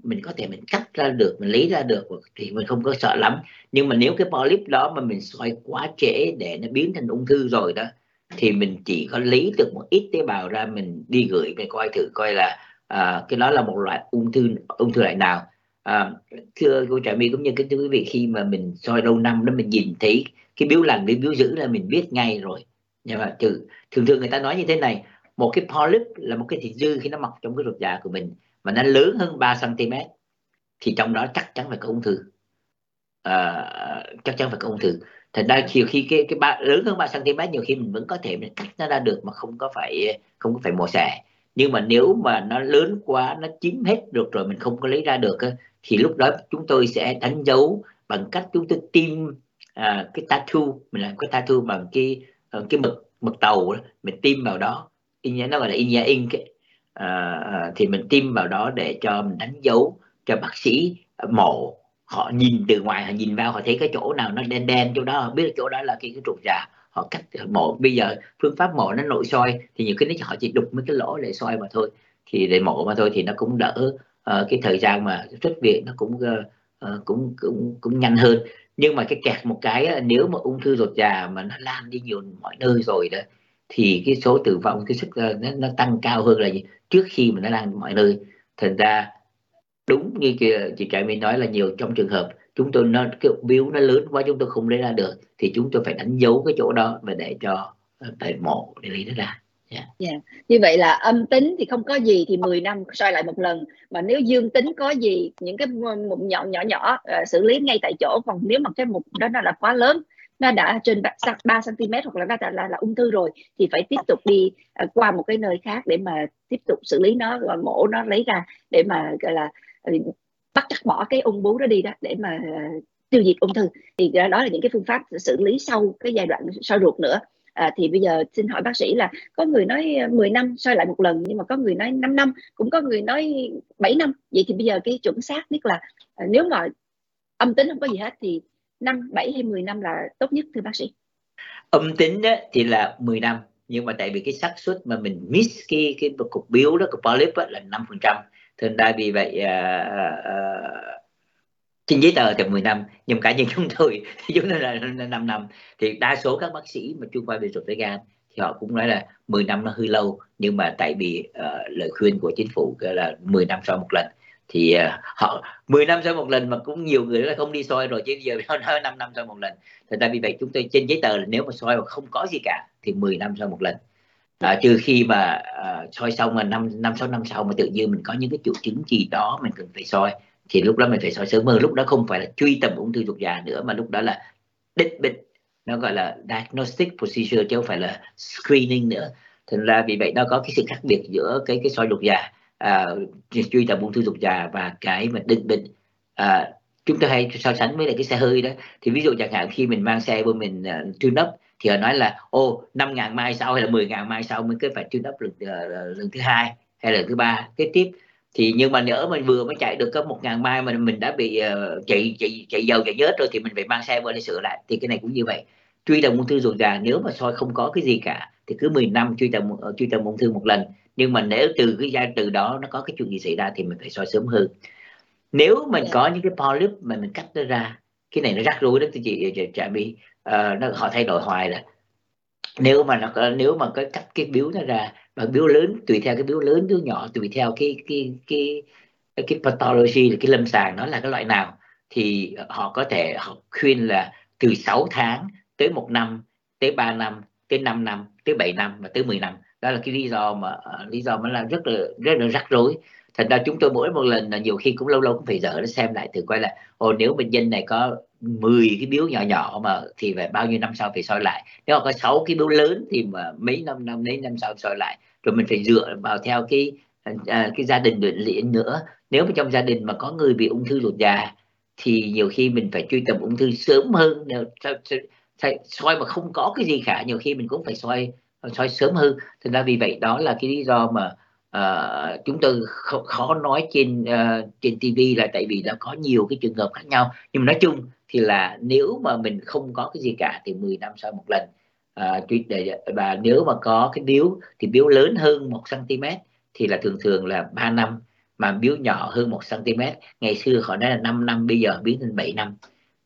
mình có thể mình cắt ra được mình lấy ra được thì mình không có sợ lắm. Nhưng mà nếu cái polyp đó mà mình soi quá trễ để nó biến thành ung thư rồi đó thì mình chỉ có lấy được một ít tế bào ra mình đi gửi mình coi thử coi là à, cái đó là một loại ung thư ung thư loại nào. À, thưa cô trà my cũng như cái quý vị khi mà mình soi lâu năm đó mình nhìn thấy cái biếu lành với biếu dữ là mình biết ngay rồi. Nhưng mà thường thường thường người ta nói như thế này một cái polyp là một cái thịt dư khi nó mọc trong cái ruột già của mình mà nó lớn hơn 3 cm thì trong đó chắc chắn phải có ung thư. À, chắc chắn phải có ung thư. Thành ra nhiều khi cái cái ba, lớn hơn 3 cm nhiều khi mình vẫn có thể mình cắt nó ra được mà không có phải không có phải mổ xẻ. Nhưng mà nếu mà nó lớn quá nó chiếm hết được rồi mình không có lấy ra được thì lúc đó chúng tôi sẽ đánh dấu bằng cách chúng tôi tiêm à, cái tattoo mình làm cái tattoo bằng cái ờ, cái mực mực tàu đó. mình tiêm vào đó. In nó gọi là in in cái À, à, thì mình tiêm vào đó để cho mình đánh dấu cho bác sĩ mổ. Họ nhìn từ ngoài họ nhìn vào họ thấy cái chỗ nào nó đen đen chỗ đó họ biết chỗ đó là cái cái trục già. Họ cắt mổ. Bây giờ phương pháp mổ nó nội soi thì nhiều cái họ chỉ đục mấy cái lỗ để soi mà thôi. Thì để mổ mà thôi thì nó cũng đỡ uh, cái thời gian mà xuất viện nó cũng uh, cũng cũng cũng nhanh hơn. Nhưng mà cái kẹt một cái nếu mà ung thư ruột già mà nó lan đi nhiều mọi nơi rồi đó thì cái số tử vong cái sức nó, nó tăng cao hơn là gì? Trước khi mà nó lan mọi nơi thành ra đúng như chị trại mình nói là nhiều trong trường hợp chúng tôi nó cái biếu nó lớn quá chúng tôi không lấy ra được thì chúng tôi phải đánh dấu cái chỗ đó và để cho ờ, tại mộ để lấy nó ra Yeah. Yeah. Như vậy là âm tính thì không có gì thì 10 năm soi lại một lần mà nếu dương tính có gì những cái ờ, mụn nhọn nhỏ nhỏ uh, xử lý ngay tại chỗ còn nếu mà cái mụn đó nó là quá lớn nó đã trên 3 cm hoặc là nó đã là, là ung thư rồi thì phải tiếp tục đi uh, qua một cái nơi khác để mà tiếp tục xử lý nó và mổ nó lấy ra để mà gọi là uh, bắt cắt bỏ cái ung bú đó đi đó để mà uh, tiêu diệt ung thư. Thì đó là những cái phương pháp xử lý sau cái giai đoạn soi ruột nữa. À, thì bây giờ xin hỏi bác sĩ là có người nói 10 năm soi lại một lần nhưng mà có người nói 5 năm cũng có người nói 7 năm. Vậy thì bây giờ cái chuẩn xác nhất là à, nếu mà âm tính không có gì hết thì 5, 7 hay 10 năm là tốt nhất thưa bác sĩ? Âm tính đó thì là 10 năm. Nhưng mà tại vì cái xác suất mà mình miss cái cái cục biếu đó cục polyp đó là 5 phần trăm. Thành ra vì vậy uh, uh, trên giấy tờ thì 10 năm. Nhưng cá nhân chúng tôi thì chúng tôi là 5 năm. Thì đa số các bác sĩ mà chuyên khoa về ruột với gan thì họ cũng nói là 10 năm nó hơi lâu. Nhưng mà tại vì uh, lời khuyên của chính phủ là 10 năm sau một lần thì uh, họ 10 năm sau một lần mà cũng nhiều người là không đi soi rồi chứ giờ nó 5 năm sau một lần. Thành ra vì vậy chúng tôi trên giấy tờ là nếu mà soi mà không có gì cả thì 10 năm sau một lần. À, trừ khi mà uh, soi xong mà năm năm sáu năm sau mà tự nhiên mình có những cái triệu chứng gì đó mình cần phải soi thì lúc đó mình phải soi sớm hơn. Lúc đó không phải là truy tầm ung thư ruột già nữa mà lúc đó là định bệnh. Nó gọi là diagnostic procedure chứ không phải là screening nữa. Thành ra vì vậy nó có cái sự khác biệt giữa cái cái soi ruột già uh, truy tầm ung thư ruột già và cái mà định bệnh uh, ờ, chúng ta hay so sánh với lại cái xe hơi đó. Thì ví dụ chẳng hạn khi mình mang xe của mình uh, tune up thì họ nói là ô năm ngàn mai sau hay là 10 ngàn mai sau mới cứ phải tune up lần, uh, lần thứ hai hay là thứ ba. Kế tiếp thì nhưng mà nhớ mình vừa mới chạy được có một ngàn mai mà mình đã bị uh, chạy chạy chạy dầu chạy nhớt rồi thì mình phải mang xe qua để sửa lại. Thì cái này cũng như vậy. Truy tầm ung thư ruột già nếu mà soi không có cái gì cả thì cứ 10 năm truy tầm uh, truy tầm ung thư một lần nhưng mà nếu từ cái giai từ đó nó có cái chuyện gì xảy ra thì mình phải soi sớm hơn nếu mình. Dạ. có những cái polyp mà mình cắt nó ra cái này nó rắc rối đó chị chị trà my uh, nó họ thay đổi hoài là nếu mà nó nếu mà cái cắt cái biếu nó ra và biếu lớn tùy theo cái biếu lớn biếu nhỏ tùy theo cái cái cái cái, cái pathology cái lâm sàng nó là cái loại nào thì họ có thể họ khuyên là từ 6 tháng tới một năm tới 3 năm tới 5 năm tới 7 năm và tới 10 năm đó là cái lý do mà à, lý do mà làm rất là rất là rắc rối. Thành ra chúng tôi mỗi một lần là nhiều khi cũng lâu lâu cũng phải dở nó xem lại thử quay lại. ồ nếu bệnh nhân này có 10 cái biếu nhỏ nhỏ mà thì phải bao nhiêu năm sau phải soi lại. Nếu mà có 6 cái biếu lớn thì mà mấy năm năm mấy năm sau soi lại. Rồi mình phải dựa vào theo cái à, cái gia đình luyện luyện nữa. Nếu mà trong gia đình mà có người bị ung thư ruột già thì nhiều khi mình phải truy tầm ung thư sớm hơn. Nếu soi mà không có cái gì cả nhiều khi mình cũng phải soi soi sớm hơn. Thành ra vì vậy đó là cái lý do mà uh, chúng tôi khó, khó nói trên uh, trên TV là tại vì đã có nhiều cái trường hợp khác nhau. Nhưng mà nói chung thì là nếu mà mình không có cái gì cả thì 10 năm sau một lần uh, và nếu mà có cái biếu thì biếu lớn hơn 1 cm thì là thường thường là 3 năm mà biếu nhỏ hơn 1 cm ngày xưa họ nói là 5 năm bây giờ biến thành 7 năm.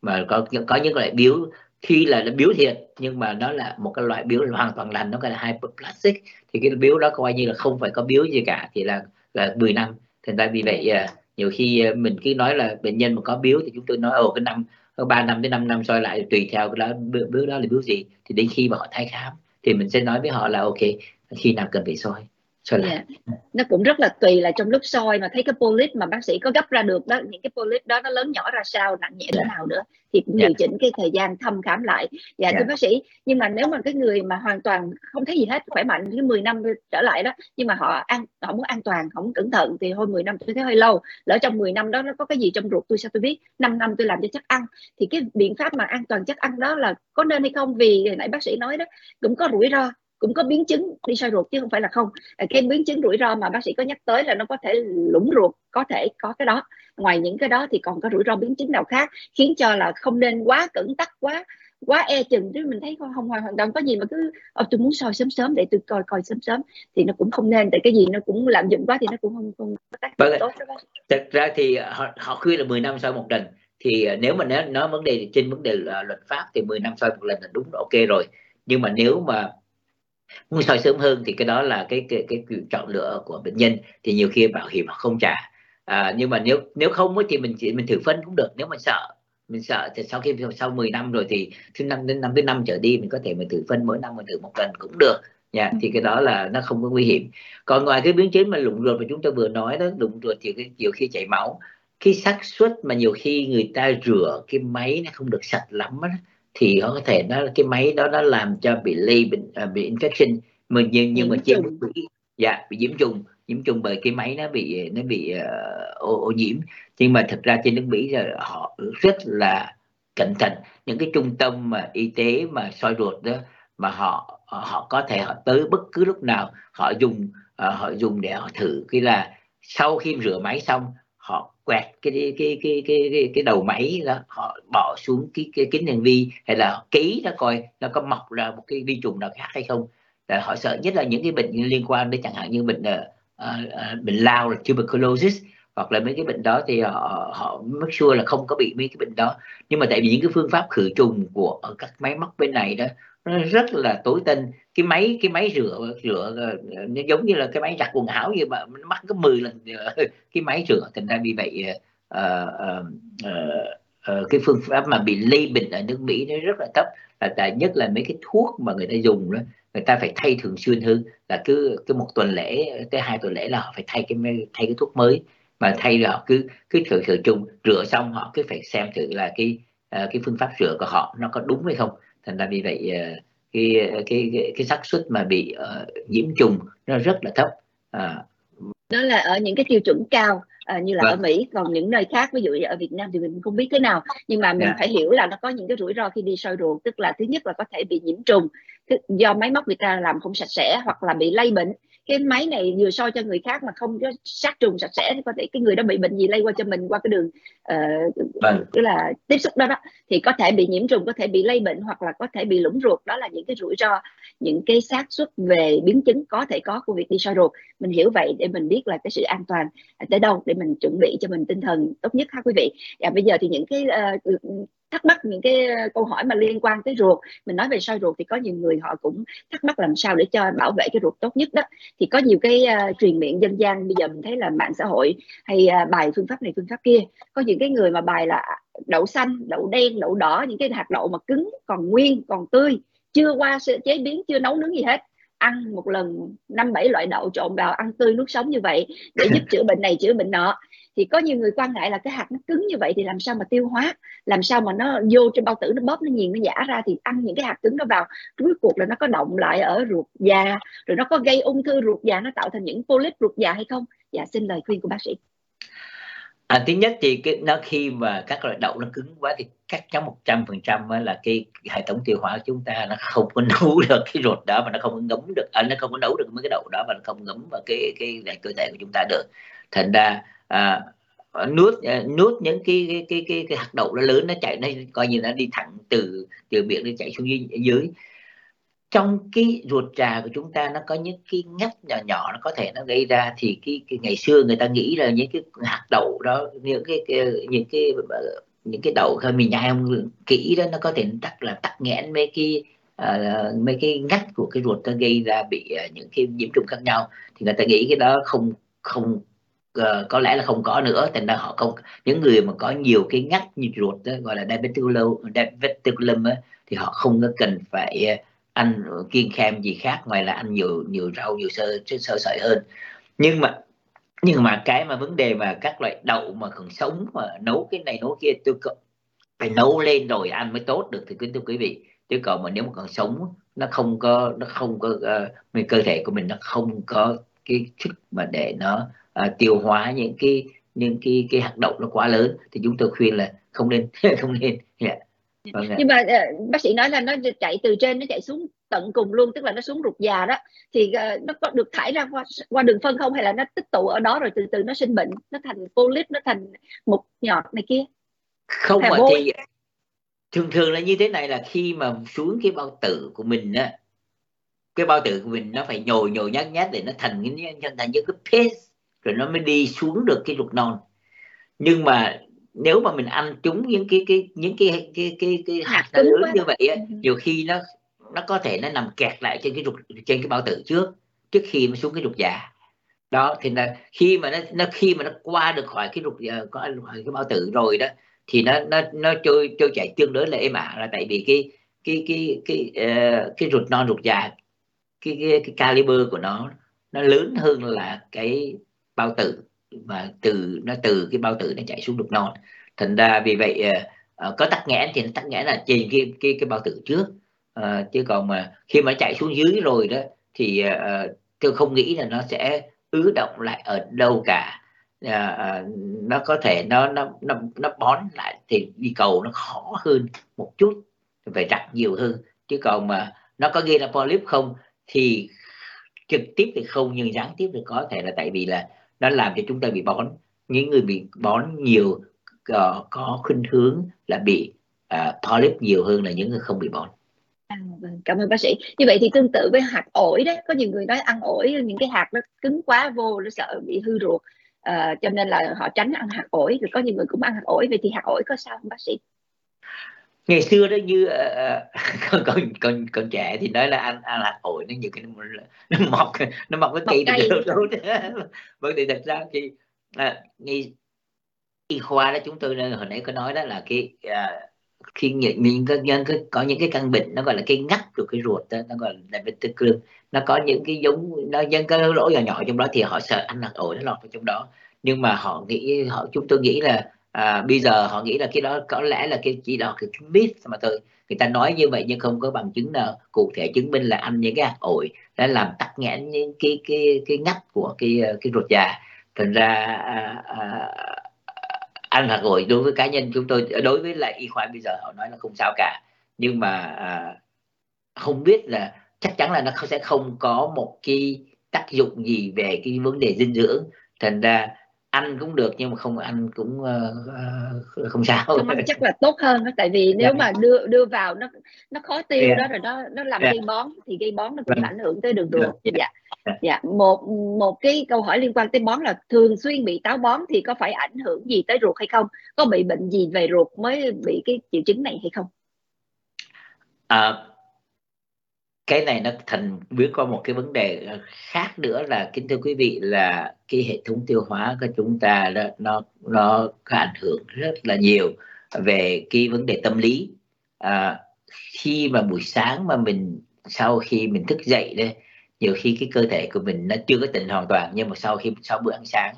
Mà có có những loại biếu khi là nó biếu thiệt nhưng mà nó là một cái loại biếu hoàn toàn lành, nó gọi là hyperplastic, thì cái biếu đó coi như là không phải có biếu gì cả thì là là 10 năm. Thành ra vì vậy à, nhiều khi à, mình cứ nói là bệnh nhân mà có biếu thì chúng tôi nói, ồ, cái năm 3 năm đến 5 năm soi lại tùy theo cái đó biếu đó là biếu gì? Thì đến khi mà họ tái khám thì mình sẽ nói với họ là, ok, khi nào cần phải soi? Soi lại yeah. Dạ. nó cũng rất là tùy là trong lúc soi mà thấy cái polyp mà bác sĩ có gấp ra được đó những cái polyp đó nó lớn nhỏ ra sao nặng nhẹ thế yeah. nào nữa thì cũng điều yeah. chỉnh cái thời gian thăm khám lại dạ yeah. thưa bác sĩ nhưng mà nếu mà cái người mà hoàn toàn không thấy gì hết khỏe mạnh cái 10 năm trở lại đó nhưng mà họ an họ muốn an toàn họ muốn cẩn thận thì thôi 10 năm tôi thấy hơi lâu lỡ trong 10 năm đó nó có cái gì trong ruột tôi sao tôi biết 5 năm tôi làm cho chắc ăn thì cái biện pháp mà an toàn chắc ăn đó là có nên hay không vì nãy bác sĩ nói đó cũng có rủi ro cũng có biến chứng đi sai ruột chứ không phải là không. Cái biến chứng rủi ro mà bác sĩ có nhắc tới là nó có thể lũng ruột có thể có cái đó. Ngoài những cái đó thì còn có rủi ro biến chứng nào khác khiến cho là không nên quá cẩn tắc quá quá e chừng. Chứ mình thấy không, không hoàn toàn có gì mà cứ ờ, tôi muốn soi sớm sớm để tôi coi coi sớm sớm. Thì nó cũng không nên tại cái gì nó cũng lạm dụng quá thì nó cũng không không tác vâng, tốt đó thật ra thì họ, họ khuyên là 10 năm soi một lần. Thì ờ, nếu mà nói, nói vấn đề trên vấn đề uh, luật pháp thì 10 năm soi một lần là đúng ok rồi. Nhưng mà nếu mà muốn soi sớm hơn thì cái đó là cái cái cái, cái chọn lựa của bệnh nhân. Thì nhiều khi bảo hiểm không trả. À, nhưng mà nếu nếu không thì mình chỉ mình thử phân cũng được. Nếu mà sợ mình sợ thì sau khi sau 10 năm rồi thì thứ năm đến năm thứ năm trở đi mình có thể mình thử phân mỗi năm mình thử một lần cũng được. Nha thì cái đó là nó không có nguy hiểm. Còn ngoài cái biến chứng mà lụng ruột mà chúng ta vừa nói đó lụng ruột thì cái nhiều khi chảy máu. Cái xác suất mà nhiều khi người ta rửa cái máy nó không được sạch lắm đó, thì có thể nó cái máy đó nó làm cho bị lây bệnh uh, bị infection. Mà nhưng nhưng mà trên bị dạ bị nhiễm trùng nhiễm trùng bởi cái máy nó bị nó bị uh, ô, ô nhiễm. Nhưng mà thực ra trên nước Mỹ là họ rất là cẩn thận. Những cái trung tâm mà y tế mà soi ruột đó mà họ họ có thể họ tới bất cứ lúc nào họ dùng uh, họ dùng để họ thử. Cái là sau khi rửa máy xong họ quẹt cái cái cái cái cái, cái đầu máy đó họ bỏ xuống cái cái kính hiển vi hay là ký nó coi nó có mọc ra một cái vi trùng nào khác hay không. Là họ sợ nhất là những cái bệnh liên quan đến chẳng hạn như bệnh uh, uh, bệnh lao là tuberculosis hoặc là mấy cái bệnh đó thì họ họ make sure là không có bị mấy cái bệnh đó. Nhưng mà tại vì những cái phương pháp khử trùng của ở các máy móc bên này đó nó rất là tối tân. Cái máy cái máy rửa rửa ờ, nó giống như là cái máy giặt quần áo vậy mà nó mắc có 10 lần cái máy rửa. Thành ra vì vậy uh, uh, uh, uh, cái phương pháp mà bị lây bệnh ở nước Mỹ nó rất là thấp. Là tại nhất là mấy cái thuốc mà người ta dùng đó người ta phải thay thường xuyên hơn. Là cứ cứ một tuần lễ tới hai tuần lễ là họ phải thay cái thay cái thuốc mới mà thay rồi họ cứ cứ thử khử trùng rửa xong họ cứ phải xem thử là cái uh, cái phương pháp rửa của họ nó có đúng hay không thành ra vì vậy uh, cái cái cái, cái xác suất mà bị uh, nhiễm trùng nó rất là thấp à. đó là ở những cái tiêu chuẩn cao à, như là vâng. ở Mỹ còn những nơi khác ví dụ như ở Việt Nam thì mình không biết thế nào nhưng mà mình yeah. Dạ. phải hiểu là nó có những cái rủi ro khi đi soi ruột tức là thứ nhất là có thể bị nhiễm trùng do máy móc người ta làm không sạch sẽ hoặc là bị lây bệnh cái máy này vừa soi cho người khác mà không có sát trùng sạch sẽ thì có thể cái người đó bị bệnh gì lây qua cho mình qua cái đường uh, vâng. tức là tiếp xúc đó đó thì có thể bị nhiễm trùng có thể bị lây bệnh hoặc là có thể bị lũng ruột. Đó là những cái rủi ro những cái xác suất về biến chứng có thể có của việc đi soi ruột. Mình hiểu vậy để mình biết là cái sự an toàn tới đâu để mình chuẩn bị cho mình tinh thần tốt nhất ha quý vị. Và bây giờ thì những cái uh, thắc mắc những cái ờ, câu hỏi mà liên quan tới ruột. Mình nói về soi ruột thì có nhiều người họ cũng thắc mắc làm sao để cho bảo vệ cái ruột tốt nhất đó. Thì có nhiều cái uh, truyền miệng dân gian bây giờ mình thấy là mạng xã hội hay uh, bài phương pháp này phương pháp kia có những cái người mà bài là đậu xanh đậu đen đậu đỏ những cái hạt đậu mà cứng còn nguyên còn tươi chưa qua chế biến chưa nấu nướng gì hết. Ăn một lần năm bảy loại đậu trộn vào ăn tươi nuốt sống như vậy để giúp chữa bệnh này chữa bệnh nọ thì có nhiều người quan ngại là cái hạt nó cứng như vậy thì làm sao mà tiêu hóa? Làm sao mà nó vô trong bao tử nó bóp nó nghiền nó giả ra thì ăn những cái hạt cứng đó vào. Cuối cuộc là nó có động lại ở ruột già rồi nó có gây ung thư ruột già nó tạo thành những polyp ruột già hay không? Dạ xin lời khuyên của bác sĩ. À, thứ nhất thì cái nó khi mà các loại đậu nó cứng quá thì chắc chắn một trăm phần trăm là cái hệ thống tiêu hóa của chúng ta nó không có nấu được cái ruột đó mà nó không có ngấm được à, nó không có nấu được mấy cái đậu đó và nó không ngấm vào cái cái, cái cơ thể của chúng ta được. Thành ra à, nuốt à, nuốt những cái cái cái cái, cái hạt đậu nó lớn nó chạy nó coi như nó đi thẳng từ từ miệng nó chạy xuống dưới, dưới. Trong cái ruột trà của chúng ta nó có những cái ngắt nhỏ nhỏ nó có thể nó gây ra thì cái, cái ngày xưa người ta nghĩ là những cái hạt đậu đó những cái, cái những cái những cái đậu khi mình nhai không kỹ đó nó có thể tắc là tắc nghẽn mấy cái uh, mấy cái ngắt của cái ruột nó gây ra bị uh, những cái nhiễm trùng khác nhau. Thì người ta nghĩ cái đó không không uh, có lẽ là không có nữa thành ra họ không những người mà có nhiều cái ngắt như ruột đó, gọi là diverticulum, thì họ không có cần phải ờ, ăn kiêng khem gì khác ngoài là ăn nhiều nhiều rau nhiều sơ sơ sợi hơn. Nhưng mà nhưng mà cái mà vấn đề mà các loại đậu mà còn sống mà nấu cái này nấu kia tôi phải nấu lên rồi ăn mới tốt được thì kính thưa quý vị. Chứ còn mà nếu mà còn sống nó không có nó không có uh, cơ thể của mình nó không có cái sức mà để nó uh, tiêu hóa những cái những cái cái hạt đậu nó quá lớn thì chúng tôi khuyên là không nên không nên yeah. Dạ. vâng nhưng mà uh, bác sĩ nói là nó chạy từ trên nó chạy xuống tận cùng luôn tức là nó xuống ruột già đó thì uh, nó có được thải ra qua, qua đường phân không hay là nó tích tụ ở đó rồi từ từ nó sinh bệnh nó thành polyp nó thành một nhọt này kia không mà thì thường thường là như thế này là khi mà xuống cái bao tử của mình á cái bao tử của mình nó phải nhồi nhồi nhát nhát để nó thành cái thành những cái paste rồi nó mới đi xuống được cái ruột non nhưng mà nếu mà mình ăn chúng những cái cái những cái cái cái cái hạt nó lớn quá. như vậy á ừ. nhiều khi nó nó có thể nó nằm kẹt lại trên cái ruột trên cái bao tử trước trước khi mà xuống cái ruột già đó thì là khi mà nó nó khi mà nó qua được khỏi cái ruột khỏi cái bao tử rồi đó thì nó nó nó trôi trôi chảy tương đối là êm ả là tại vì cái cái cái cái cái, uh, cái ruột non ruột già cái cái, cái caliber của nó nó lớn hơn là cái bao tử mà từ nó từ cái bao tử nó chạy xuống đục non. Thành ra vì vậy uh, có tắc nghẽn thì nó tắc nghẽn là trên cái cái cái bao tử trước. Uh, chứ còn mà khi mà chạy xuống dưới rồi đó thì uh, tôi không nghĩ là nó sẽ ứ động lại ở đâu cả. À, nó có thể nó nó nó nó bón lại thì đi cầu nó khó hơn một chút phải đặt nhiều hơn. Chứ còn mà nó có gây ra polyp không thì trực tiếp thì không nhưng gián tiếp thì có thể là tại vì là nó làm cho chúng ta bị bón. Những người bị bón nhiều uh, có khuynh hướng là bị ờ, uh, polyp nhiều hơn là những người không bị bón. À, vâng, cảm ơn bác sĩ. Như vậy thì tương tự với hạt ổi đó có nhiều người nói ăn ổi những cái hạt nó cứng quá vô nó sợ bị hư ruột à, cho nên là họ tránh ăn hạt ổi rồi có nhiều người cũng ăn hạt ổi. Vậy thì hạt ổi có sao không bác sĩ? Ngày xưa đó như uh, con con con con trẻ thì nói là ăn ăn hạt ổi nó nhiều cái nó, nó mọc nó mọc cái cây được đâu vâng thì thật ra thì à, ngay y khoa đó chúng tôi hồi nãy có nói đó là cái uh, khi những, những cái nhân có, có những cái căn bệnh nó gọi là cái ngắt của cái ruột đó, nó gọi là diverticulum nó có những cái giống nó nhân cái lỗ nhỏ nhỏ trong đó thì họ sợ ăn hạt ổi nó lọt vào trong đó. Nhưng mà họ nghĩ họ chúng tôi nghĩ là à, bây giờ họ nghĩ là cái đó có lẽ là cái chỉ là cái myth mà thôi. Người ta nói như vậy nhưng không có bằng chứng nào. Cụ thể chứng minh là ăn những cái hạt ổi đã làm tắc nghẽn những cái cái cái ngắt của cái ờ, cái ruột già. Thành ra à, à, ăn hạt ổi đối với cá nhân chúng tôi đối với lại y khoa bây giờ họ nói là không sao cả. Nhưng mà à, không biết là chắc chắn là nó sẽ không có một cái tác dụng gì về cái vấn đề dinh dưỡng. Thành ra ăn cũng được nhưng mà không ăn cũng uh, không sao không chắc là tốt hơn đó tại vì nếu yeah. Dạ. mà đưa đưa vào nó nó khó tiêu yeah. Dạ. đó rồi nó nó làm yeah. Dạ. gây bón thì gây bón nó cũng yeah. ảnh hưởng tới đường ruột dạ dạ một một cái câu hỏi liên quan tới bón là thường xuyên bị táo bón thì có phải ảnh hưởng gì tới ruột hay không có bị bệnh gì về ruột mới bị cái triệu chứng này hay không à, cái này nó thành biết có một cái vấn đề ờ, khác nữa là kính thưa quý vị là cái hệ thống tiêu hóa của chúng ta đó, nó nó có ảnh hưởng rất là nhiều về cái vấn đề tâm lý. À, khi mà buổi sáng mà mình sau khi mình thức dậy đây nhiều khi cái cơ thể của mình nó chưa có tỉnh hoàn toàn nhưng mà sau khi sau bữa ăn sáng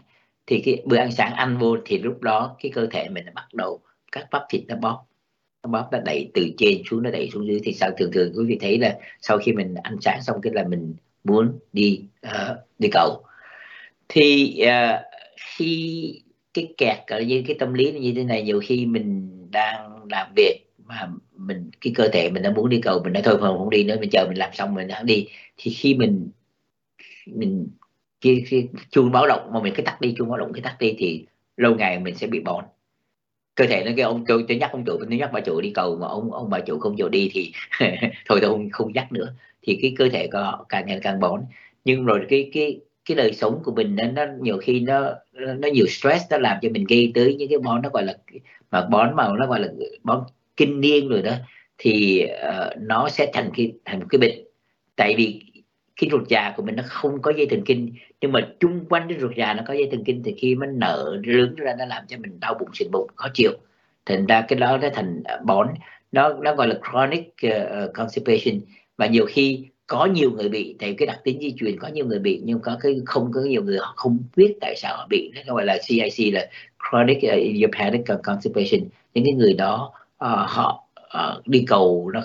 thì cái bữa ăn sáng ăn vô thì lúc đó cái cơ thể mình nó bắt đầu các bắp thịt nó bóp bóp nó đẩy từ trên xuống nó đẩy xuống dưới. Thì sao? Thường thường quý vị thấy là sau khi mình ăn sáng xong cái là mình muốn đi uh, đi cầu. Thì uh, khi cái kẹt ở như cái tâm lý như thế này nhiều khi mình đang làm việc mà mình cái cơ thể mình đã muốn đi cầu mình nói thôi không không đi nữa mình chờ mình làm xong mình hãng đi. Thì khi mình mình cái, cái chuông báo động mà mình cái tắt đi chuông báo động cái tắt đi thì lâu ngày mình sẽ bị bòn cơ thể nó kêu ông tôi, tôi nhắc ông chủ tôi nhắc bà chủ đi cầu mà ông ông bà chủ không chịu đi thì thôi tôi không không nhắc nữa. Thì cái cơ thể có càng ngày càng bón. Nhưng rồi cái cái cái đời sống của mình nó, nó nhiều khi nó nó nhiều stress nó làm cho mình gây tới những cái bón nó gọi là mà bón màu nó gọi là bón kinh niên rồi đó thì uh, nó sẽ thành cái thành một cái bệnh. Tại vì khi ruột già của mình nó không có dây thần kinh nhưng mà chung quanh cái ruột già nó có dây thần kinh thì khi nó nở lớn ra nó làm cho mình đau bụng sình bụng khó chịu. Thành ra cái đó nó thành bón nó nó gọi là chronic uh, constipation. Và nhiều khi có nhiều người bị thì cái đặc tính di truyền có nhiều người bị nhưng có cái không có nhiều người họ không biết tại sao họ bị. Nó gọi là CIC là chronic uh, idiopathic constipation. Những cái người đó uh, họ uh, đi cầu nó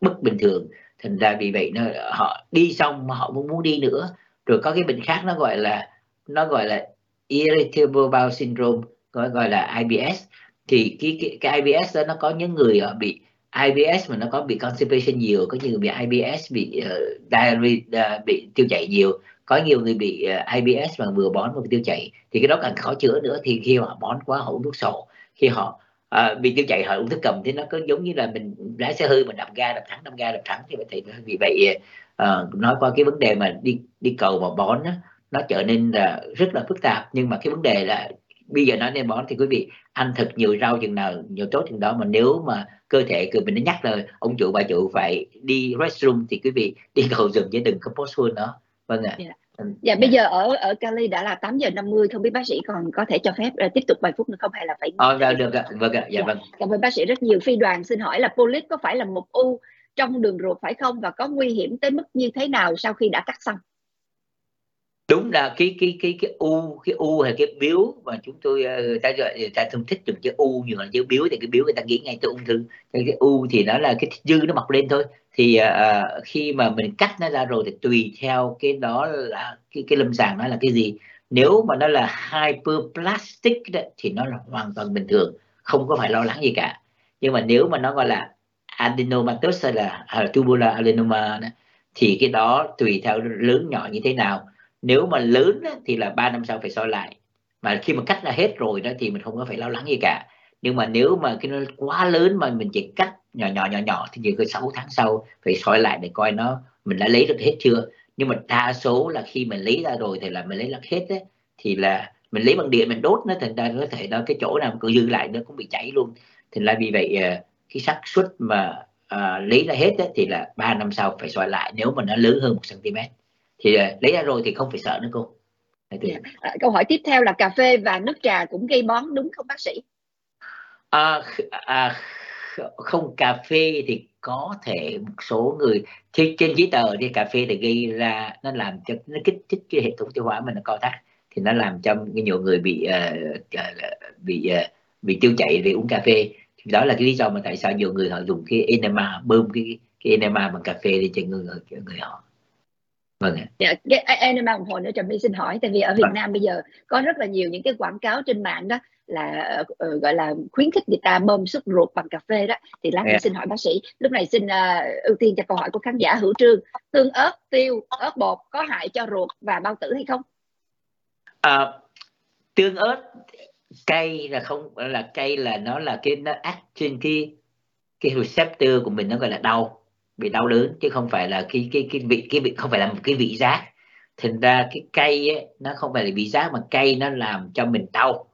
bất bình thường thành ra vì vậy nó họ đi xong mà họ cũng muốn đi nữa. Rồi có cái bệnh khác nó gọi là nó gọi là irritable bowel syndrome gọi gọi là IBS thì cái cái, cái IBS đó nó có những người ờ, bị IBS mà nó có bị constipation nhiều có nhiều người bị IBS bị uh, diarrhea uh, bị tiêu chảy nhiều. Có nhiều người bị uh, IBS mà vừa bón vừa tiêu chảy. Thì cái đó càng khó chữa nữa thì khi họ bón quá họ uống thuốc sổ. Khi họ à, vì tiêu chạy hỏi uống thức cầm thì nó có giống như là mình lái xe hư mà đạp ga đạp thắng đạp ga đạp thắng thì thì vì vậy à, nói qua cái vấn đề mà đi đi cầu và bón đó, nó trở nên là rất là phức tạp. Nhưng mà cái vấn đề là bây giờ nói nên bón thì quý vị ăn thật nhiều rau chừng nào nhiều tốt chừng đó mà nếu mà cơ thể của mình nó nhắc là ông chủ bà chủ phải đi restroom thì quý vị đi cầu dừng chứ đừng có postpone nữa vâng ạ. Yeah. Dạ. dạ. bây giờ ở ở Cali đã là 8 giờ 50 không biết bác sĩ còn có thể cho phép uh, tiếp tục vài phút nữa không hay là phải Ờ à, được ạ. Vâng ạ. Dạ, dạ. vâng. Cảm ơn bác sĩ rất nhiều. Phi đoàn xin hỏi là polyp có phải là một u trong đường ruột phải không? Và có nguy hiểm tới mức như thế nào sau khi đã cắt xong đúng là cái cái cái cái u cái u hay cái biếu mà chúng tôi ờ, người ta gọi người ta thường thích dùng chữ u nhiều hơn chữ biếu thì cái biếu người ta nghĩ ngay tới ung thư. Cái, cái u thì nó là cái dư nó mọc lên thôi. Thì uh, khi mà mình cắt nó ra rồi thì tùy theo cái đó là cái cái lâm sàng nó là cái gì. Nếu mà nó là hyperplastic đó, thì nó là hoàn toàn bình thường không có phải lo lắng gì cả. Nhưng mà nếu mà nó gọi là adenomatous hay là tubular adenoma đó, thì cái đó tùy theo lớn nhỏ như thế nào nếu mà lớn á, thì là 3 năm sau phải soi lại. Mà khi mà cắt ra hết rồi đó thì mình không có phải lo lắng gì cả. Nhưng mà nếu mà cái nó quá lớn mà mình chỉ cắt nhỏ nhỏ nhỏ nhỏ thì chỉ có 6 tháng sau phải soi lại để coi nó mình đã lấy được hết chưa. Nhưng mà đa số là khi mình lấy ra rồi thì là mình lấy được hết đấy thì là mình lấy bằng điện mình đốt nó thành ra có thể nó cái chỗ nào còn dư lại nó cũng bị cháy luôn. Thì là vì vậy ờ, cái xác suất mà à, lấy ra hết ấy, thì là 3 năm sau phải soi lại nếu mà nó lớn hơn một cm thì uh, lấy ra rồi thì không phải sợ nữa cô. Yeah. Dạ. à, câu hỏi tiếp theo là cà phê và nước trà cũng gây bón đúng không bác sĩ? À, à, không cà phê thì có thể một số người trên, trên giấy tờ thì cà phê thì gây ra nó làm cho nó kích thích cái hệ thống tiêu hóa mình nó co thắt. Thì nó làm cho nhiều người bị uh, bị uh, bị tiêu chảy vì uống cà phê. Thì đó là cái lý do mà tại sao nhiều người họ dùng cái enema bơm cái cái enema bằng cà phê để cho người người, người họ vâng ạ dạ, cái enema một hồi nữa trầm my xin hỏi tại vì ở Việt vâng. Nam bây giờ có rất là nhiều những cái quảng cáo trên mạng đó là uh, gọi là khuyến khích người ta bơm xúc ruột bằng cà phê đó thì lát yeah. Dạ. xin hỏi bác sĩ lúc này xin uh, ưu tiên cho câu hỏi của khán giả hữu trương tương ớt tiêu ớt bột có hại cho ruột và bao tử hay không à, tương ớt cay là không là cay là nó là cái nó ác trên cái cái receptor của mình nó gọi là đau bị đau đớn chứ không phải là cái cái cái vị cái vị không phải là một cái vị giác. Thành ra cái cay ấy, nó không phải là vị giác mà cay nó làm cho mình đau.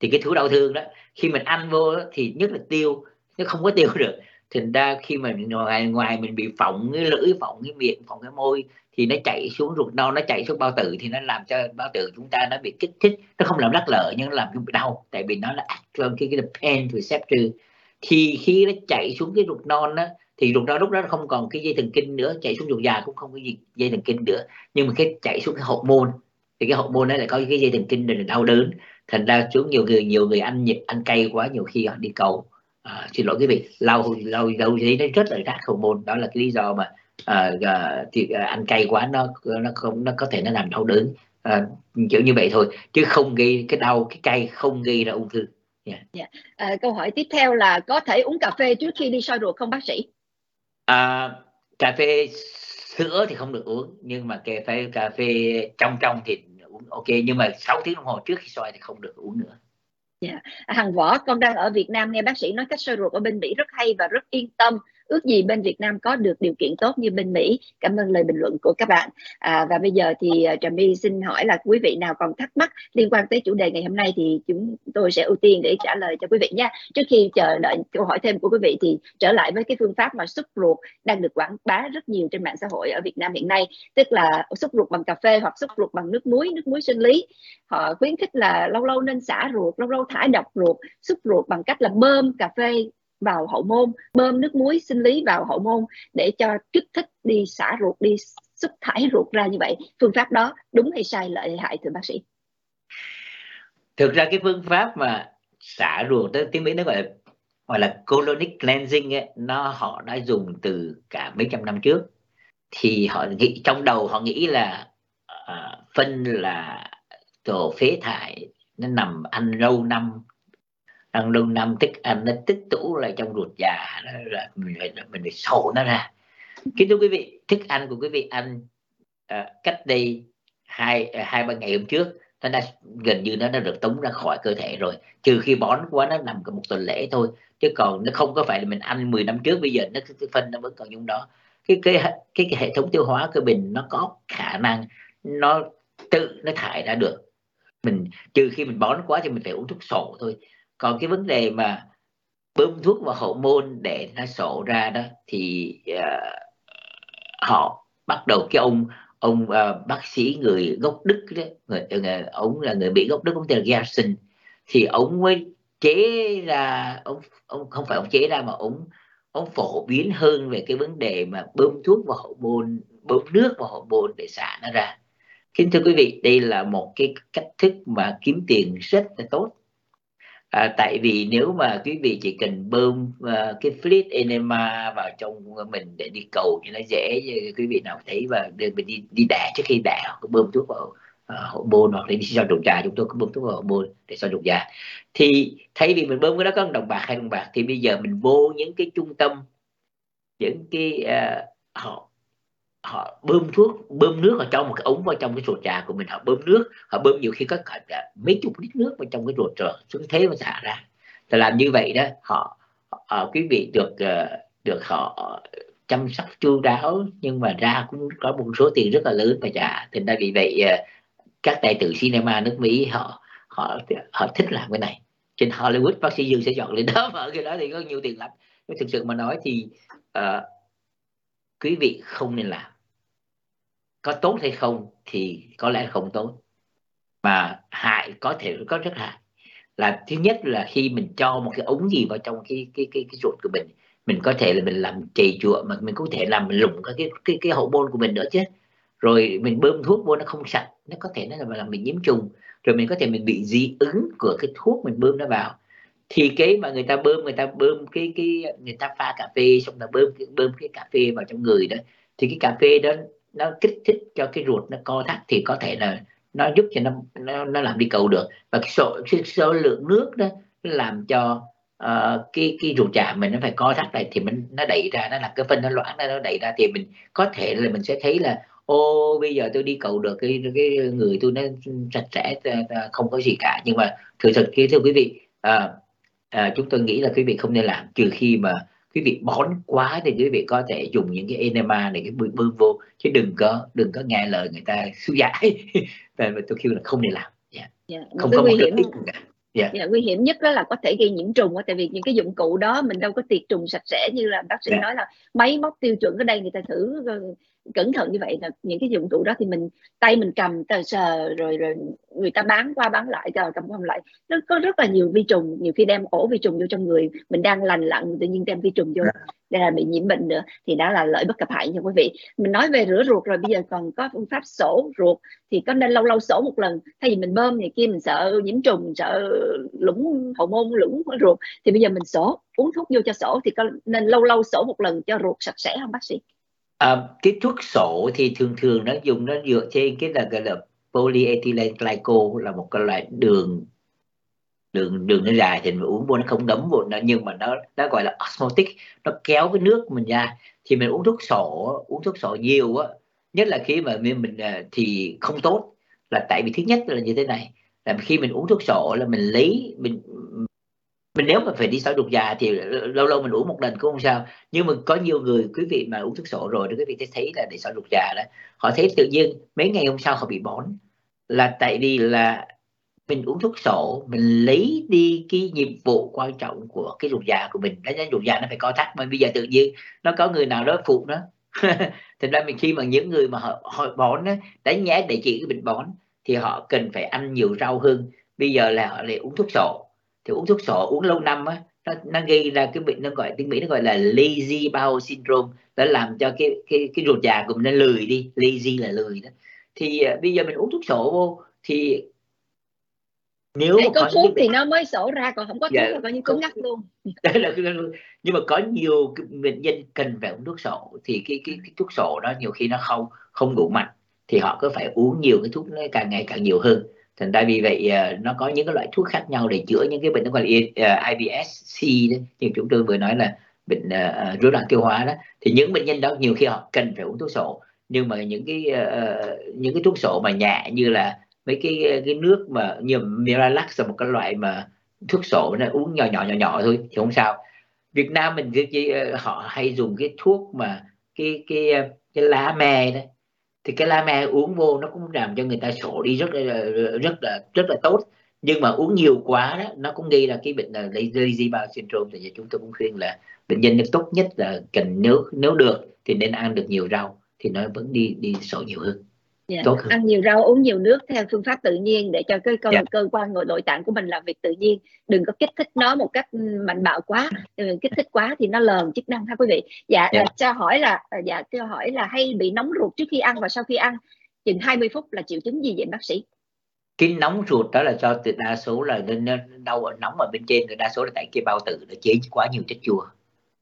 Thì cái thứ đau thương đó khi mình ăn vô đó, thì nhất là tiêu nó không có tiêu được. Thành ra khi mà ngoài ngoài mình bị phỏng cái lưỡi phỏng cái miệng phỏng cái môi thì nó chạy xuống ruột non nó chạy xuống bao tử thì nó làm cho bao tử chúng ta nó bị kích thích. Nó không làm lắc lở nhưng nó làm chúng bị đau tại vì nó là act cái cái pain receptor. Thì khi nó chạy xuống cái ruột non đó thì lúc đó lúc đó không còn cái dây thần kinh nữa chạy xuống ruột già cũng không có gì dây thần kinh nữa. Nhưng mà cái chạy xuống cái hậu môn thì cái hậu môn đó lại có cái dây thần kinh này là đau đớn. Thành ra xuống nhiều người nhiều người ăn nhịp ăn cay quá nhiều khi họ đi cầu. À, xin lỗi quý vị lâu lâu lâu thấy nó rất là rác hậu môn đó là cái lý do mà à, à, thì à, ăn cay quá nó nó không nó có thể nó làm đau đớn. À, kiểu như vậy thôi chứ không gây cái đau cái cay không gây ra ung thư. Yeah. Yeah. À, câu hỏi tiếp theo là có thể uống cà phê trước khi đi soi ruột không bác sĩ? À, cà phê sữa thì không được uống nhưng mà cà phê cà phê trong trong thì uống ok nhưng mà 6 tiếng đồng hồ trước khi soi thì không được uống nữa Yeah. Hằng Võ, con đang ở Việt Nam nghe bác sĩ nói cách soi ruột ở bên Mỹ rất hay và rất yên tâm ước gì bên Việt Nam có được điều kiện tốt như bên Mỹ. Cảm ơn lời bình luận của các bạn. À, và bây giờ thì à, Trà My xin hỏi là quý vị nào còn thắc mắc liên quan tới chủ đề ngày hôm nay thì chúng tôi sẽ ưu tiên để trả lời cho quý vị nha. Trước khi chờ đợi câu hỏi thêm của quý vị thì trở lại với cái phương pháp mà xúc ruột đang được quảng bá rất nhiều trên mạng xã hội ở Việt Nam hiện nay tức là xúc ruột bằng cà phê hoặc xúc ruột bằng nước muối nước muối sinh lý. Họ khuyến khích là lâu lâu nên xả ruột lâu lâu thải độc ruột xúc ruột bằng cách là bơm cà phê vào hậu môn bơm nước muối sinh lý vào hậu môn để cho kích thích đi xả ruột đi xuất thải ruột ra như vậy. Phương pháp đó đúng hay sai lợi hại thưa bác sĩ? Thực ra cái phương pháp mà xả ruột đó tiếng mỹ nó gọi là gọi là colonic cleansing ấy, nó họ đã dùng từ cả mấy trăm năm trước. Thì họ nghĩ trong đầu họ nghĩ là uh, phân là tổ phế thải nó nằm ăn lâu năm ăn lâu năm thức ăn nó tích tụ lại trong ruột già đó là mình phải mình phải sổ nó ra. Kính thưa quý vị thức ăn của quý vị ăn uh, cách đây hai uh, hai ba ngày hôm trước nó đã gần như nó đã được tống ra khỏi cơ thể rồi. Trừ khi bón quá nó nằm một tuần lễ thôi. Chứ còn nó không có phải là mình ăn 10 năm trước bây giờ nó cái phân nó vẫn còn trong đó. Cái cái cái, cái hệ thống tiêu hóa cơ bình nó có khả năng nó tự nó thải ra được. Mình trừ khi mình bón quá thì mình phải uống thuốc sổ thôi còn cái vấn đề mà bơm thuốc vào hậu môn để nó sổ ra đó thì uh, họ bắt đầu cái ông ông uh, bác sĩ người gốc đức đó người, ờ, người ông là người bị gốc đức ông tên là Gerson thì ông mới chế ra ông ông không phải ông chế ra mà ông ông phổ biến hơn về cái vấn đề mà bơm thuốc vào hậu môn bơm nước vào hậu môn để xả nó ra. Kính thưa quý vị đây là một cái cách thức mà kiếm tiền rất là tốt à, tại vì nếu mà quý vị chỉ cần bơm uh, cái fluid enema vào trong mình để đi cầu thì nó dễ quý vị nào thấy và mình đi đi đẻ trước khi đẻ hoặc bơm thuốc vào uh, hậu môn hoặc là đi cho trùng da chúng tôi có bơm thuốc vào hậu môn để cho trùng da thì thay vì mình bơm cái đó có đồng bạc hay đồng bạc thì bây giờ mình vô những cái trung tâm những cái uh, họ họ bơm thuốc bơm nước ở trong một cái ống vào trong cái ruột trà của mình họ bơm nước họ bơm nhiều khi có cả, mấy chục lít nước vào trong cái ruột rồi xuống thế mà xả ra. Thì làm như vậy đó họ, họ quý vị được ờ, được họ chăm sóc chu đáo nhưng mà ra cũng có một số tiền rất là lớn mà trả. Thì ra vì vậy ờ, các tài tử cinema nước Mỹ họ họ họ thích làm cái này. Trên Hollywood bác sĩ Dương sẽ chọn lên đó mà cái đó thì có nhiều tiền lắm. Nhưng thực sự mà nói thì uh, quý vị không nên làm có tốt hay không thì có lẽ không tốt. Mà hại có thể có rất hại. Là thứ nhất là khi mình cho một cái ống gì vào trong cái cái cái cái ruột của mình mình có thể là mình làm trầy chùa mà mình có thể làm mình lủng cái cái cái hậu môn của mình nữa chứ. Rồi mình bơm thuốc vô nó không sạch, nó có thể nó là làm mình nhiễm trùng. Rồi mình có thể mình bị dị ứng của cái thuốc mình bơm nó vào. Thì cái mà người ta bơm, người ta bơm cái cái, người ta pha cà phê, xong là bơm bơm cái cà phê vào trong người đó, thì cái cà phê đó nó kích thích cho cái ruột nó co thắt thì có thể là nó giúp cho nó nó, nó làm đi cầu được. Và cái số, cái số lượng nước đó nó làm cho uh, cái cái ruột già mình nó phải co thắt lại thì mình nó đẩy ra nó là cái phân nó loãng nó đẩy ra thì mình có thể là mình sẽ thấy là ô bây giờ tôi đi cầu được cái cái người tôi nó sạch sẽ ờ, ờ, không có gì cả. Nhưng mà thực sự thưa quý vị uh, à, chúng tôi nghĩ là quý vị không nên làm. Trừ khi mà quý vị bón quá thì quý vị có thể dùng những cái enema để cái bơm vô chứ đừng có đừng có nghe lời người ta suy giải và tôi kêu là không nên làm yeah. Dạ. Yeah. không có một hiểm cả yeah. Yeah, nguy hiểm nhất đó là có thể gây nhiễm trùng tại vì những cái dụng cụ đó mình đâu có tiệt trùng sạch sẽ như là bác sĩ yeah. nói là máy móc tiêu chuẩn ở đây người ta thử cẩn thận như vậy là những cái dụng cụ đó thì mình tay mình cầm tờ sờ rồi rồi người ta bán qua bán lại rồi cầm qua lại. Nó có rất là nhiều vi trùng nhiều khi đem ổ vi trùng vô trong người mình đang lành lặn tự nhiên đem vi trùng vô dạ. để là bị nhiễm bệnh nữa thì đó là lợi bất cập hại nha quý vị. Mình nói về rửa ruột rồi bây giờ còn có phương pháp sổ ruột thì có nên lâu lâu sổ một lần. Thay vì mình bơm này kia mình sợ nhiễm trùng mình sợ lũng hậu môn lũng ruột thì bây giờ mình sổ uống thuốc vô cho sổ thì có nên lâu lâu sổ một lần cho ruột sạch sẽ không bác sĩ À, cái thuốc sổ thì thường thường nó dùng nó dựa trên cái là gọi là polyethylene glycol là một cái loại đường đường đường nó dài thì mình uống vô nó không ngấm vô nó nhưng mà nó nó gọi là osmotic nó kéo cái nước mình ra. Thì mình uống thuốc sổ uống thuốc sổ nhiều á nhất là khi mà mình, mình à, thì không tốt là tại vì thứ nhất là như thế này là khi mình uống thuốc sổ là mình lấy mình mình nếu mà phải đi sỏi ruột già thì lâu lâu mình uống một lần cũng không sao. Nhưng mà có nhiều người quý vị mà uống thuốc sổ rồi thì quý vị thấy là để sỏi ruột già đó họ thấy tự nhiên mấy ngày hôm sau họ bị bón. Là tại vì là mình uống thuốc sổ mình lấy đi cái nhiệm vụ quan trọng của cái ruột già của mình. Đó là ruột già nó phải co thắt mà bây giờ tự nhiên nó có người nào đó phụ nó. Thành ra mình khi mà những người mà họ, họ bón á đánh nhé để trị cái bệnh bón thì họ cần phải ăn nhiều rau hơn. Bây giờ là họ lại uống thuốc sổ thì uống thuốc sổ uống lâu năm á nó, nó gây ra cái bệnh nó gọi tiếng mỹ nó gọi là lazy bowel syndrome. Nó làm cho cái cái cái ruột già của mình nó lười đi lazy là lười đó. Thì uh, bây giờ mình uống thuốc sổ vô thì nếu mà có, thuốc thì nó mới sổ ra còn không có dạ, thuốc là coi như cứng ngắt luôn. Đấy là nhưng mà có nhiều bệnh nhân cần phải uống thuốc sổ thì cái cái, cái thuốc sổ đó nhiều khi nó không không đủ mạnh thì họ cứ phải uống nhiều cái thuốc nó càng ngày càng nhiều hơn thành ra vì vậy ờ, nó có những cái loại thuốc khác nhau để chữa những cái bệnh gọi là IBS-C đó. Như chúng tôi vừa nói là bệnh uh, rối loạn tiêu hóa đó. Thì những bệnh nhân đó nhiều khi họ cần phải uống thuốc sổ. Nhưng mà những cái uh, những cái thuốc sổ mà nhẹ như là mấy cái cái nước mà như Miralax là một cái loại mà thuốc sổ nó uống nhỏ nhỏ nhỏ nhỏ thôi thì không sao. Việt Nam mình họ hay dùng cái thuốc mà cái cái cái lá me đó thì cái la me uống vô nó cũng làm cho người ta sổ đi rất là rất là rất là tốt. Nhưng mà uống nhiều quá đó, nó cũng gây ra cái bệnh là lazy bowel syndrome. Thì chúng tôi cũng khuyên là bệnh nhân tốt nhất là cần nếu nếu được thì nên ăn được nhiều rau, thì nó vẫn đi đi sổ nhiều hơn yeah. Dạ. tốt hơn. ăn nhiều rau uống nhiều nước theo phương pháp tự nhiên để cho cái cơ, yeah. Dạ. cơ quan nội nội tạng của mình làm việc tự nhiên đừng có kích thích nó một cách mạnh bạo quá đừng kích thích quá thì nó lờn chức năng ha quý vị dạ yeah. Dạ. cho hỏi là à, dạ cho hỏi là hay bị nóng ruột trước khi ăn và sau khi ăn chừng 20 phút là triệu chứng gì vậy bác sĩ cái nóng ruột đó là do đa số là nên đau ở nóng ở bên trên đa số là tại cái bao tử nó chế quá nhiều chất chua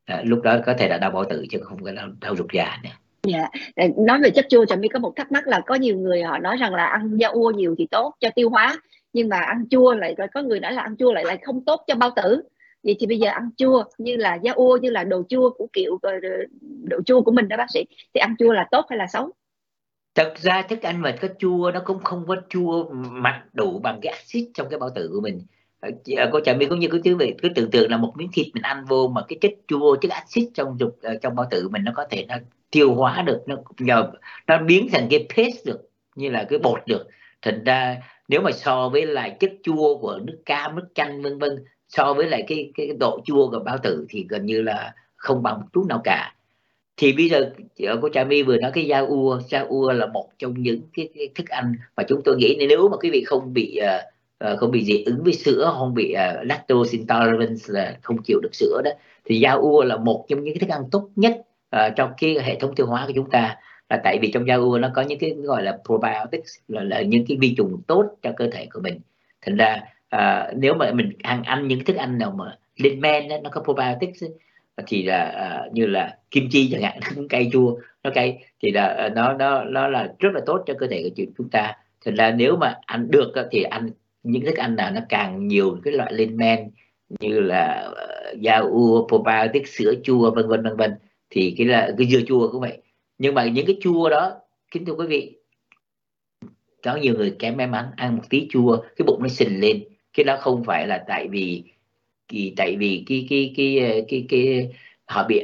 à, lúc đó có thể là đau bao tử chứ không có đau, đau ruột già nữa Dạ, yeah. nói về chất chua, Trà My có một thắc mắc là có nhiều người họ nói rằng là ăn da ua nhiều thì tốt cho tiêu hóa, nhưng mà ăn chua lại có người nói là ăn chua lại lại không tốt cho bao tử. Vậy thì bây giờ ăn chua như là da ua như là đồ chua của kiểu ờ, đồ chua của mình đó bác sĩ, thì ăn chua là tốt hay là xấu? Thật ra thức ăn mà có chua nó cũng không có chua mạnh đủ bằng cái axit trong cái bao tử của mình Ờ, ờ, cô trà my cũng như quý vị cứ tưởng tượng là một miếng thịt mình ăn vô mà cái chất chua chất axit trong dục ờ, trong bao tử mình nó có thể nó tiêu hóa được nó nhờ nó biến thành cái paste được như là cái bột được. Thành ra nếu mà so với lại chất chua của nước cam nước chanh vân vân so với lại cái cái độ chua của bao tử thì gần như là không bằng một chút nào cả. Thì bây giờ cô trà my vừa nói cái da ua da ua là một trong những cái, cái thức ăn mà chúng tôi nghĩ nếu mà quý vị không bị uh, uh, không bị dị ứng với sữa không bị uh, lactose intolerance là không chịu được sữa đó. Thì da ua là một trong những cái thức ăn tốt nhất uh, trong cái hệ thống tiêu hóa của chúng ta. Là tại vì trong da ua nó có những cái gọi là probiotics là, là những cái vi trùng tốt cho cơ thể của mình. Thành ra uh, nếu mà mình ăn ăn những thức ăn nào mà lên men đó, nó có probiotics thì là uh, như là kim chi chẳng hạn nó cay chua nó cay thì là uh, nó nó nó là rất là tốt cho cơ thể của chúng ta. Thành ra nếu mà ăn được thì ăn những thức ăn nào nó càng nhiều cái loại lên men như là ờ, uh, da ua probiotic sữa chua vân vân vân vân thì cái là cái dưa chua cũng vậy. Nhưng mà những cái chua đó kính thưa quý vị có nhiều người kém may mắn ăn một tí chua cái bụng nó sình lên. Cái đó không phải là tại vì thì tại vì cái cái cái cái cái, cái họ bị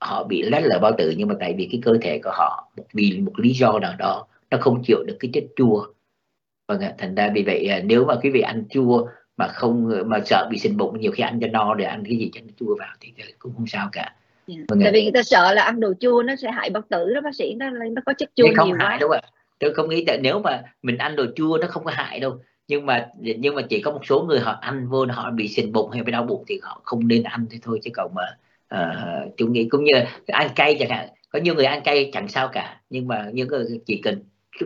họ bị lét lở bao tử nhưng mà tại vì cái cơ thể của họ một vì một lý do nào đó nó không chịu được cái chất chua vâng ạ thành ra vì vậy à, nếu mà quý vị ăn chua mà không mà sợ bị sình bụng nhiều khi ăn cho no để ăn cái gì cho nó chua vào thì cũng không sao cả yeah. Dạ. vâng tại vì người ta sợ là ăn đồ chua nó sẽ hại bao tử đó bác sĩ nó nó có chất chua không nhiều hại quá. đâu ạ tôi không nghĩ tại nếu mà mình ăn đồ chua nó không có hại đâu nhưng mà nhưng mà chỉ có một số người họ ăn vô họ bị sình bụng hay bị đau bụng thì họ không nên ăn thế thôi chứ còn mà uh, tôi nghĩ cũng như ăn cay chẳng hạn có nhiều người ăn cay chẳng sao cả nhưng mà những người chỉ cần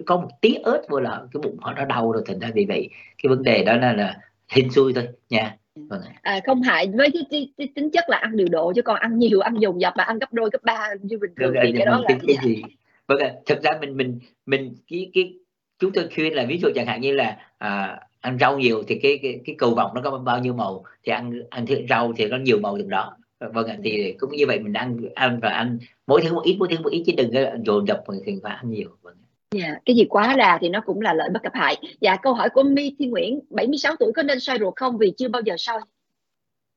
có một tí ớt vô là cái bụng họ nó đau rồi thành ra vì vậy cái vấn đề đó là là hên xui thôi. Nha. Vâng. à, không hại với cái, cái, cái tính chất là ăn điều độ chứ còn ăn nhiều ăn dồn dập mà ăn gấp đôi gấp ba như bình thường thì cái đó là cái, cái gì? Vâng thật ra mình mình mình cái cái chúng tôi khuyên là ví dụ chẳng hạn như là à, ăn rau nhiều thì cái cái, cái cầu vọng nó có bao nhiêu màu thì ăn ăn rau thì nó nhiều màu từng đó. Vâng ạ thì cũng như vậy mình ăn ăn và ăn mỗi thứ một ít mỗi thứ một ít chứ đừng dồn dập thì phải ăn nhiều. Vâng Dạ, cái gì quá đà thì nó cũng là lợi bất cập hại. Dạ, câu hỏi của My Thiên Nguyễn, 76 tuổi có nên soi ruột không vì chưa bao giờ soi?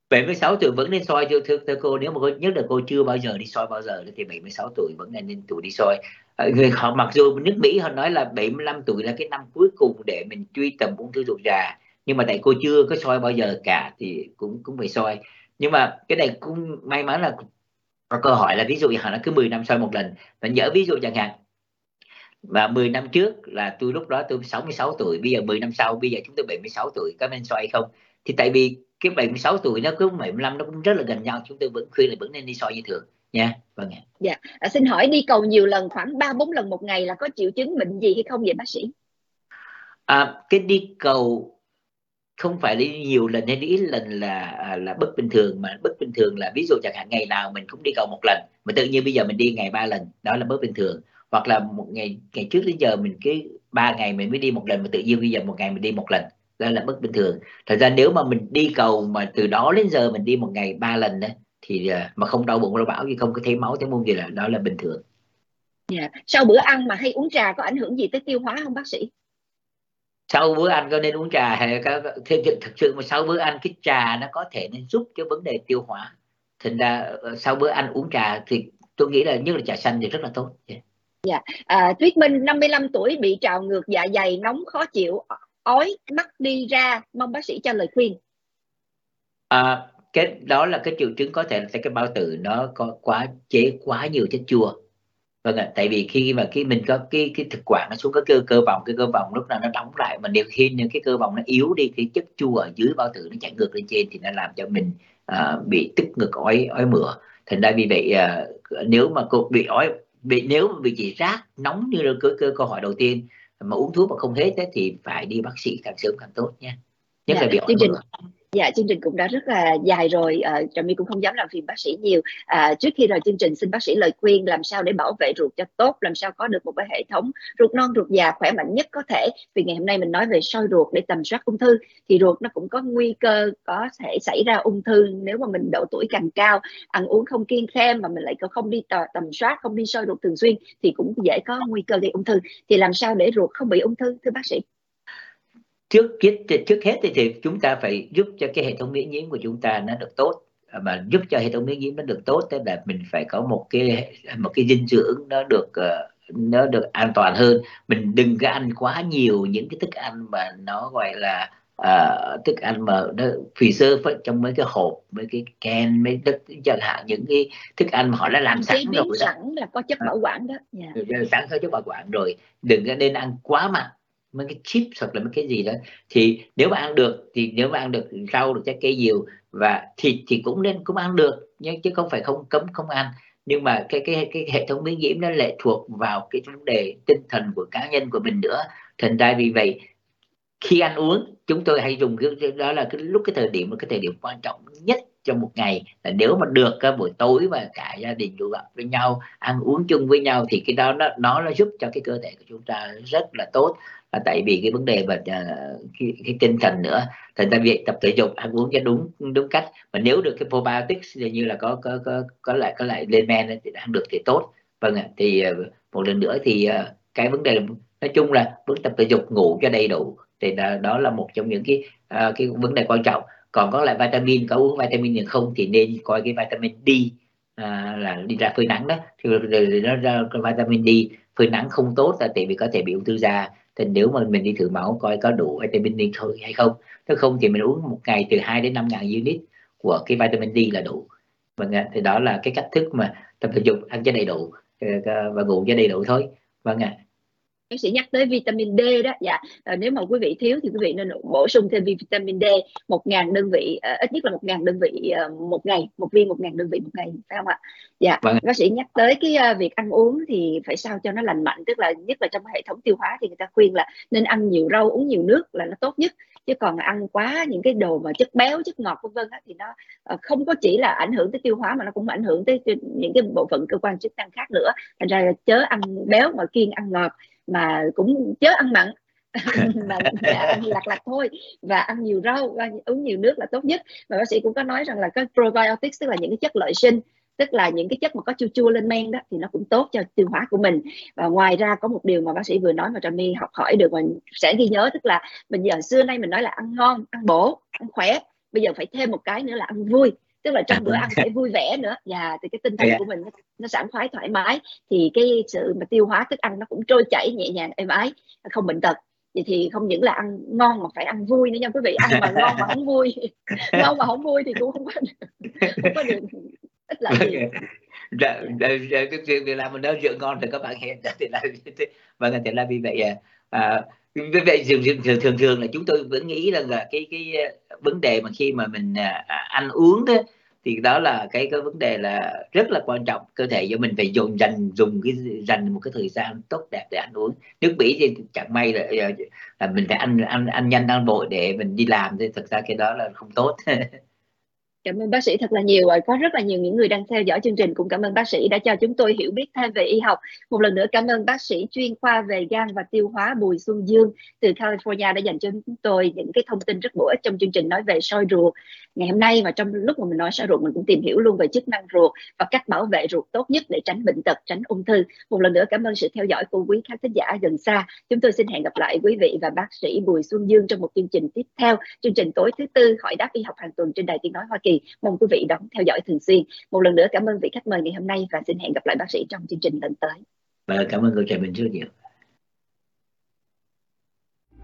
76 tuổi vẫn nên soi thưa, thưa, thưa cô nếu mà cô nhất là cô chưa bao giờ đi soi bao giờ thì 76 tuổi vẫn nên nên tuổi đi soi à, người họ mặc dù nước Mỹ họ nói là 75 tuổi là cái năm cuối cùng để mình truy tầm ung thư ruột già nhưng mà tại cô chưa có soi bao giờ cả thì cũng cũng phải soi nhưng mà cái này cũng may mắn là có câu hỏi là ví dụ họ nó cứ 10 năm soi một lần và nhớ ví dụ chẳng hạn và 10 năm trước là tôi lúc đó tôi 66 tuổi bây giờ 10 năm sau bây giờ chúng tôi 76 tuổi có nên xoay không? Thì tại vì cái 76 tuổi nó cứ 75 nó cũng rất là gần nhau chúng tôi vẫn khuyên là vẫn nên đi soi như thường nha. Vâng ạ. Dạ. À, xin hỏi đi cầu nhiều lần khoảng ba bốn lần một ngày là có triệu chứng bệnh gì hay không vậy bác sĩ? À, cái đi cầu không phải đi nhiều lần hay đi ít lần là à, là bất bình thường mà bất bình thường là ví dụ chẳng hạn ngày nào mình cũng đi cầu một lần mà tự nhiên bây giờ mình đi ngày ba lần đó là bất bình thường hoặc là một ngày ngày trước đến giờ mình cứ ba ngày mình mới đi một lần mà tự nhiên bây giờ một ngày mình đi một lần đó là bất bình thường thật ra nếu mà mình đi cầu mà từ đó đến giờ mình đi một ngày ba lần đó thì à, mà không đau bụng đau bão gì không có thấy máu thấy môn gì là đó là bình thường yeah. Dạ. sau bữa ăn mà hay uống trà có ảnh hưởng gì tới tiêu hóa không bác sĩ sau bữa ăn có nên uống trà hay có thực sự mà sau bữa ăn cái trà nó có thể nên giúp cho vấn đề tiêu hóa thành ra ờ, sau bữa ăn uống trà thì tôi nghĩ là nhất là trà xanh thì rất là tốt yeah. Dạ, à, Tuyết Minh 55 tuổi bị trào ngược dạ dày nóng khó chịu ói mắt đi ra. Mong bác sĩ cho lời khuyên. À, cái đó là cái triệu chứng có thể là cái bao tử nó có quá chế quá nhiều chất chua. Vâng ạ tại vì khi mà khi mình có cái cái thực quản nó xuống cái cơ cơ vòng cái cơ vòng lúc nào nó đóng lại mà nếu khi những cái cơ vòng nó yếu đi cái chất chua ở dưới bao tử nó chạy ngược lên trên thì nó làm cho mình à, bị tức ngực ói ói mửa. Thành ra vì vậy à, nếu mà cô bị ói bị nếu bị chỉ rác nóng như cơ cơ câu hỏi đầu tiên mà uống thuốc mà không hết ấy, thì phải đi bác sĩ càng sớm càng tốt nha. Nhất dạ, là bị chương trình Dạ chương trình cũng đã rất là dài rồi, à, Trà My cũng không dám làm phiền bác sĩ nhiều. À, trước khi rời chương trình xin bác sĩ lời khuyên làm sao để bảo vệ ruột cho tốt, làm sao có được một cái hệ thống ruột non ruột già khỏe mạnh nhất có thể. Vì ngày hôm nay mình nói về soi ruột để tầm soát ung thư thì ruột nó cũng có nguy cơ có thể xảy ra ung thư nếu mà mình độ tuổi càng cao, ăn uống không kiêng khem mà mình lại không đi tầm soát, không đi soi ruột thường xuyên thì cũng dễ có nguy cơ gây ung thư. Thì làm sao để ruột không bị ung thư thưa bác sĩ? Trước trước hết thì, thì chúng ta phải giúp cho cái hệ thống miễn nhiễm của chúng ta nó được tốt mà giúp cho hệ thống miễn nhiễm nó được tốt tức là mình phải có một cái một cái dinh dưỡng nó được uh, nó được an toàn hơn mình đừng có ăn quá nhiều những cái thức ăn mà nó gọi là uh, thức ăn mà nó phì sơ trong mấy cái hộp mấy cái can mấy đất chẳng hạn những cái thức ăn mà họ đã làm sẵn rồi đó. sẵn là có chất bảo quản đó yeah. Dạ. sẵn có chất bảo quản rồi đừng có nên ăn quá mặn mấy cái chip hoặc là mấy cái gì đó. Thì nếu mà ăn được, thì nếu mà ăn được rau được, trái cây nhiều và thịt thì cũng nên cũng ăn được nhưng chứ không phải không cấm không ăn. Nhưng mà cái cái cái hệ thống miễn nhiễm nó lệ thuộc vào cái vấn đề tinh thần của cá nhân của mình nữa. Thành ra vì vậy, khi ăn uống, chúng tôi hay dùng cái đó là cái lúc cái thời điểm cái thời điểm quan trọng nhất trong một ngày. Là nếu mà được cái buổi tối và cả gia đình tụ gặp với nhau, ăn uống chung với nhau thì cái đó nó nó nó giúp cho cái cơ thể của chúng ta rất là tốt à, tại vì cái vấn đề về à, ờ, cái, cái tinh thần nữa thành ra việc tập thể dục ăn uống cho đúng đúng cách. Mà nếu được cái probiotics như là có có có có lại có lại lên men thì ăn được thì tốt. Vâng ạ thì ờ, một lần nữa thì cái vấn đề nói chung là vẫn tập thể dục ngủ cho đầy đủ thì đó, đó là một trong những cái à, cái vấn đề quan trọng. Còn có lại vitamin có uống vitamin thì không thì nên coi cái vitamin D à, là đi ra phơi nắng đó. Thì nó ra vitamin D phơi nắng không tốt là tại vì có thể bị ung thư da. Thì nếu mà mình đi thử máu coi có đủ vitamin D thôi hay không. Nếu không thì mình uống một ngày từ 2 đến 5 ngàn unit của cái vitamin D là đủ. Vâng ạ, thì đó là cái cách thức mà tập thể dục, ăn cho đầy đủ ờ, và ngủ cho đầy đủ thôi. Vâng ạ bác sĩ nhắc tới vitamin D đó. Dạ. À, nếu mà quý vị thiếu thì quý vị nên bổ sung thêm vitamin D. Một ngàn đơn vị à, ít nhất là một ngàn đơn vị à, một ngày một viên một ngàn đơn vị một ngày phải không ạ? Dạ. Vâng. bác sĩ nhắc tới cái uh, việc ăn uống thì phải sao cho nó lành mạnh tức là nhất là trong hệ thống tiêu hóa thì người ta khuyên là nên ăn nhiều rau uống nhiều nước là nó tốt nhất. Chứ còn ăn quá những cái đồ mà chất béo chất ngọt vân vân thì nó uh, không có chỉ là ảnh hưởng tới tiêu hóa mà nó cũng ảnh hưởng tới những cái bộ phận cơ quan chức năng khác nữa. Thành ra là chớ ăn béo mà kiêng ăn ngọt mà cũng chớ ăn mặn. Mà ăn lạc lạc thôi và ăn nhiều rau và uống nhiều nước là tốt nhất. Và bác sĩ cũng có nói rằng là cái probiotics tức là những cái chất lợi sinh tức là những cái chất mà có chua chua lên men đó thì nó cũng tốt cho tiêu hóa của mình. Và ngoài ra có một điều mà bác sĩ vừa nói mà trà my học hỏi được và sẽ ghi nhớ tức là mình giờ xưa nay mình nói là ăn ngon ăn bổ ăn khỏe. Bây giờ phải thêm một cái nữa là ăn vui tức là trong bữa ăn phải vui vẻ nữa. Và dạ, thì cái tinh thần của mình nó, nó sảng khoái thoải mái. Thì cái sự mà tiêu hóa thức ăn nó cũng trôi chảy nhẹ nhàng êm ái không bệnh tật. Vậy thì không những là ăn ngon mà phải ăn vui nữa nha quý vị. Ăn mà ngon mà không vui. Ngon mà không vui thì cũng không có không có được ít là gì. Dạ, dạ, dạ, cái việc làm mình nói rượu ngon thì các bạn hiện thì là vâng thì là vì vậy à, vì vậy thường thường thường là chúng tôi vẫn nghĩ rằng là cái cái ờ, vấn đề mà khi mà mình ờ, à, ăn uống đó thì đó là cái cái vấn đề là rất là quan trọng. Cơ thể cho mình phải dùng dành dùng cái dành một cái thời gian tốt đẹp để ăn uống. Nước mỹ thì chẳng may là, ờ, là mình phải ăn ăn ăn nhanh ăn vội để mình đi làm thì thực ra cái đó là không tốt. Cảm ơn bác sĩ thật là nhiều. Có rất là nhiều những người đang theo dõi chương trình. Cũng cảm ơn bác sĩ đã cho chúng tôi hiểu biết thêm về y học. Một lần nữa cảm ơn bác sĩ chuyên khoa về gan và tiêu hóa Bùi Xuân Dương từ California đã dành cho chúng tôi những cái thông tin rất bổ ích trong chương trình nói về soi ruột ngày hôm nay. Và trong lúc mà mình nói soi ruột mình cũng tìm hiểu luôn về chức năng ruột và cách bảo vệ ruột tốt nhất để tránh bệnh tật, tránh ung thư. Một lần nữa cảm ơn sự theo dõi của quý khán thính giả gần xa. Chúng tôi xin hẹn gặp lại quý vị và bác sĩ Bùi Xuân Dương trong một chương trình tiếp theo. Chương trình tối thứ tư hỏi đáp y học hàng tuần trên đài tiếng nói Hoa Kỳ mong quý vị đón theo dõi thường xuyên một lần nữa cảm ơn vị khách mời ngày hôm nay và xin hẹn gặp lại bác sĩ trong chương trình lần tới và cảm ơn cô trà mình rất nhiều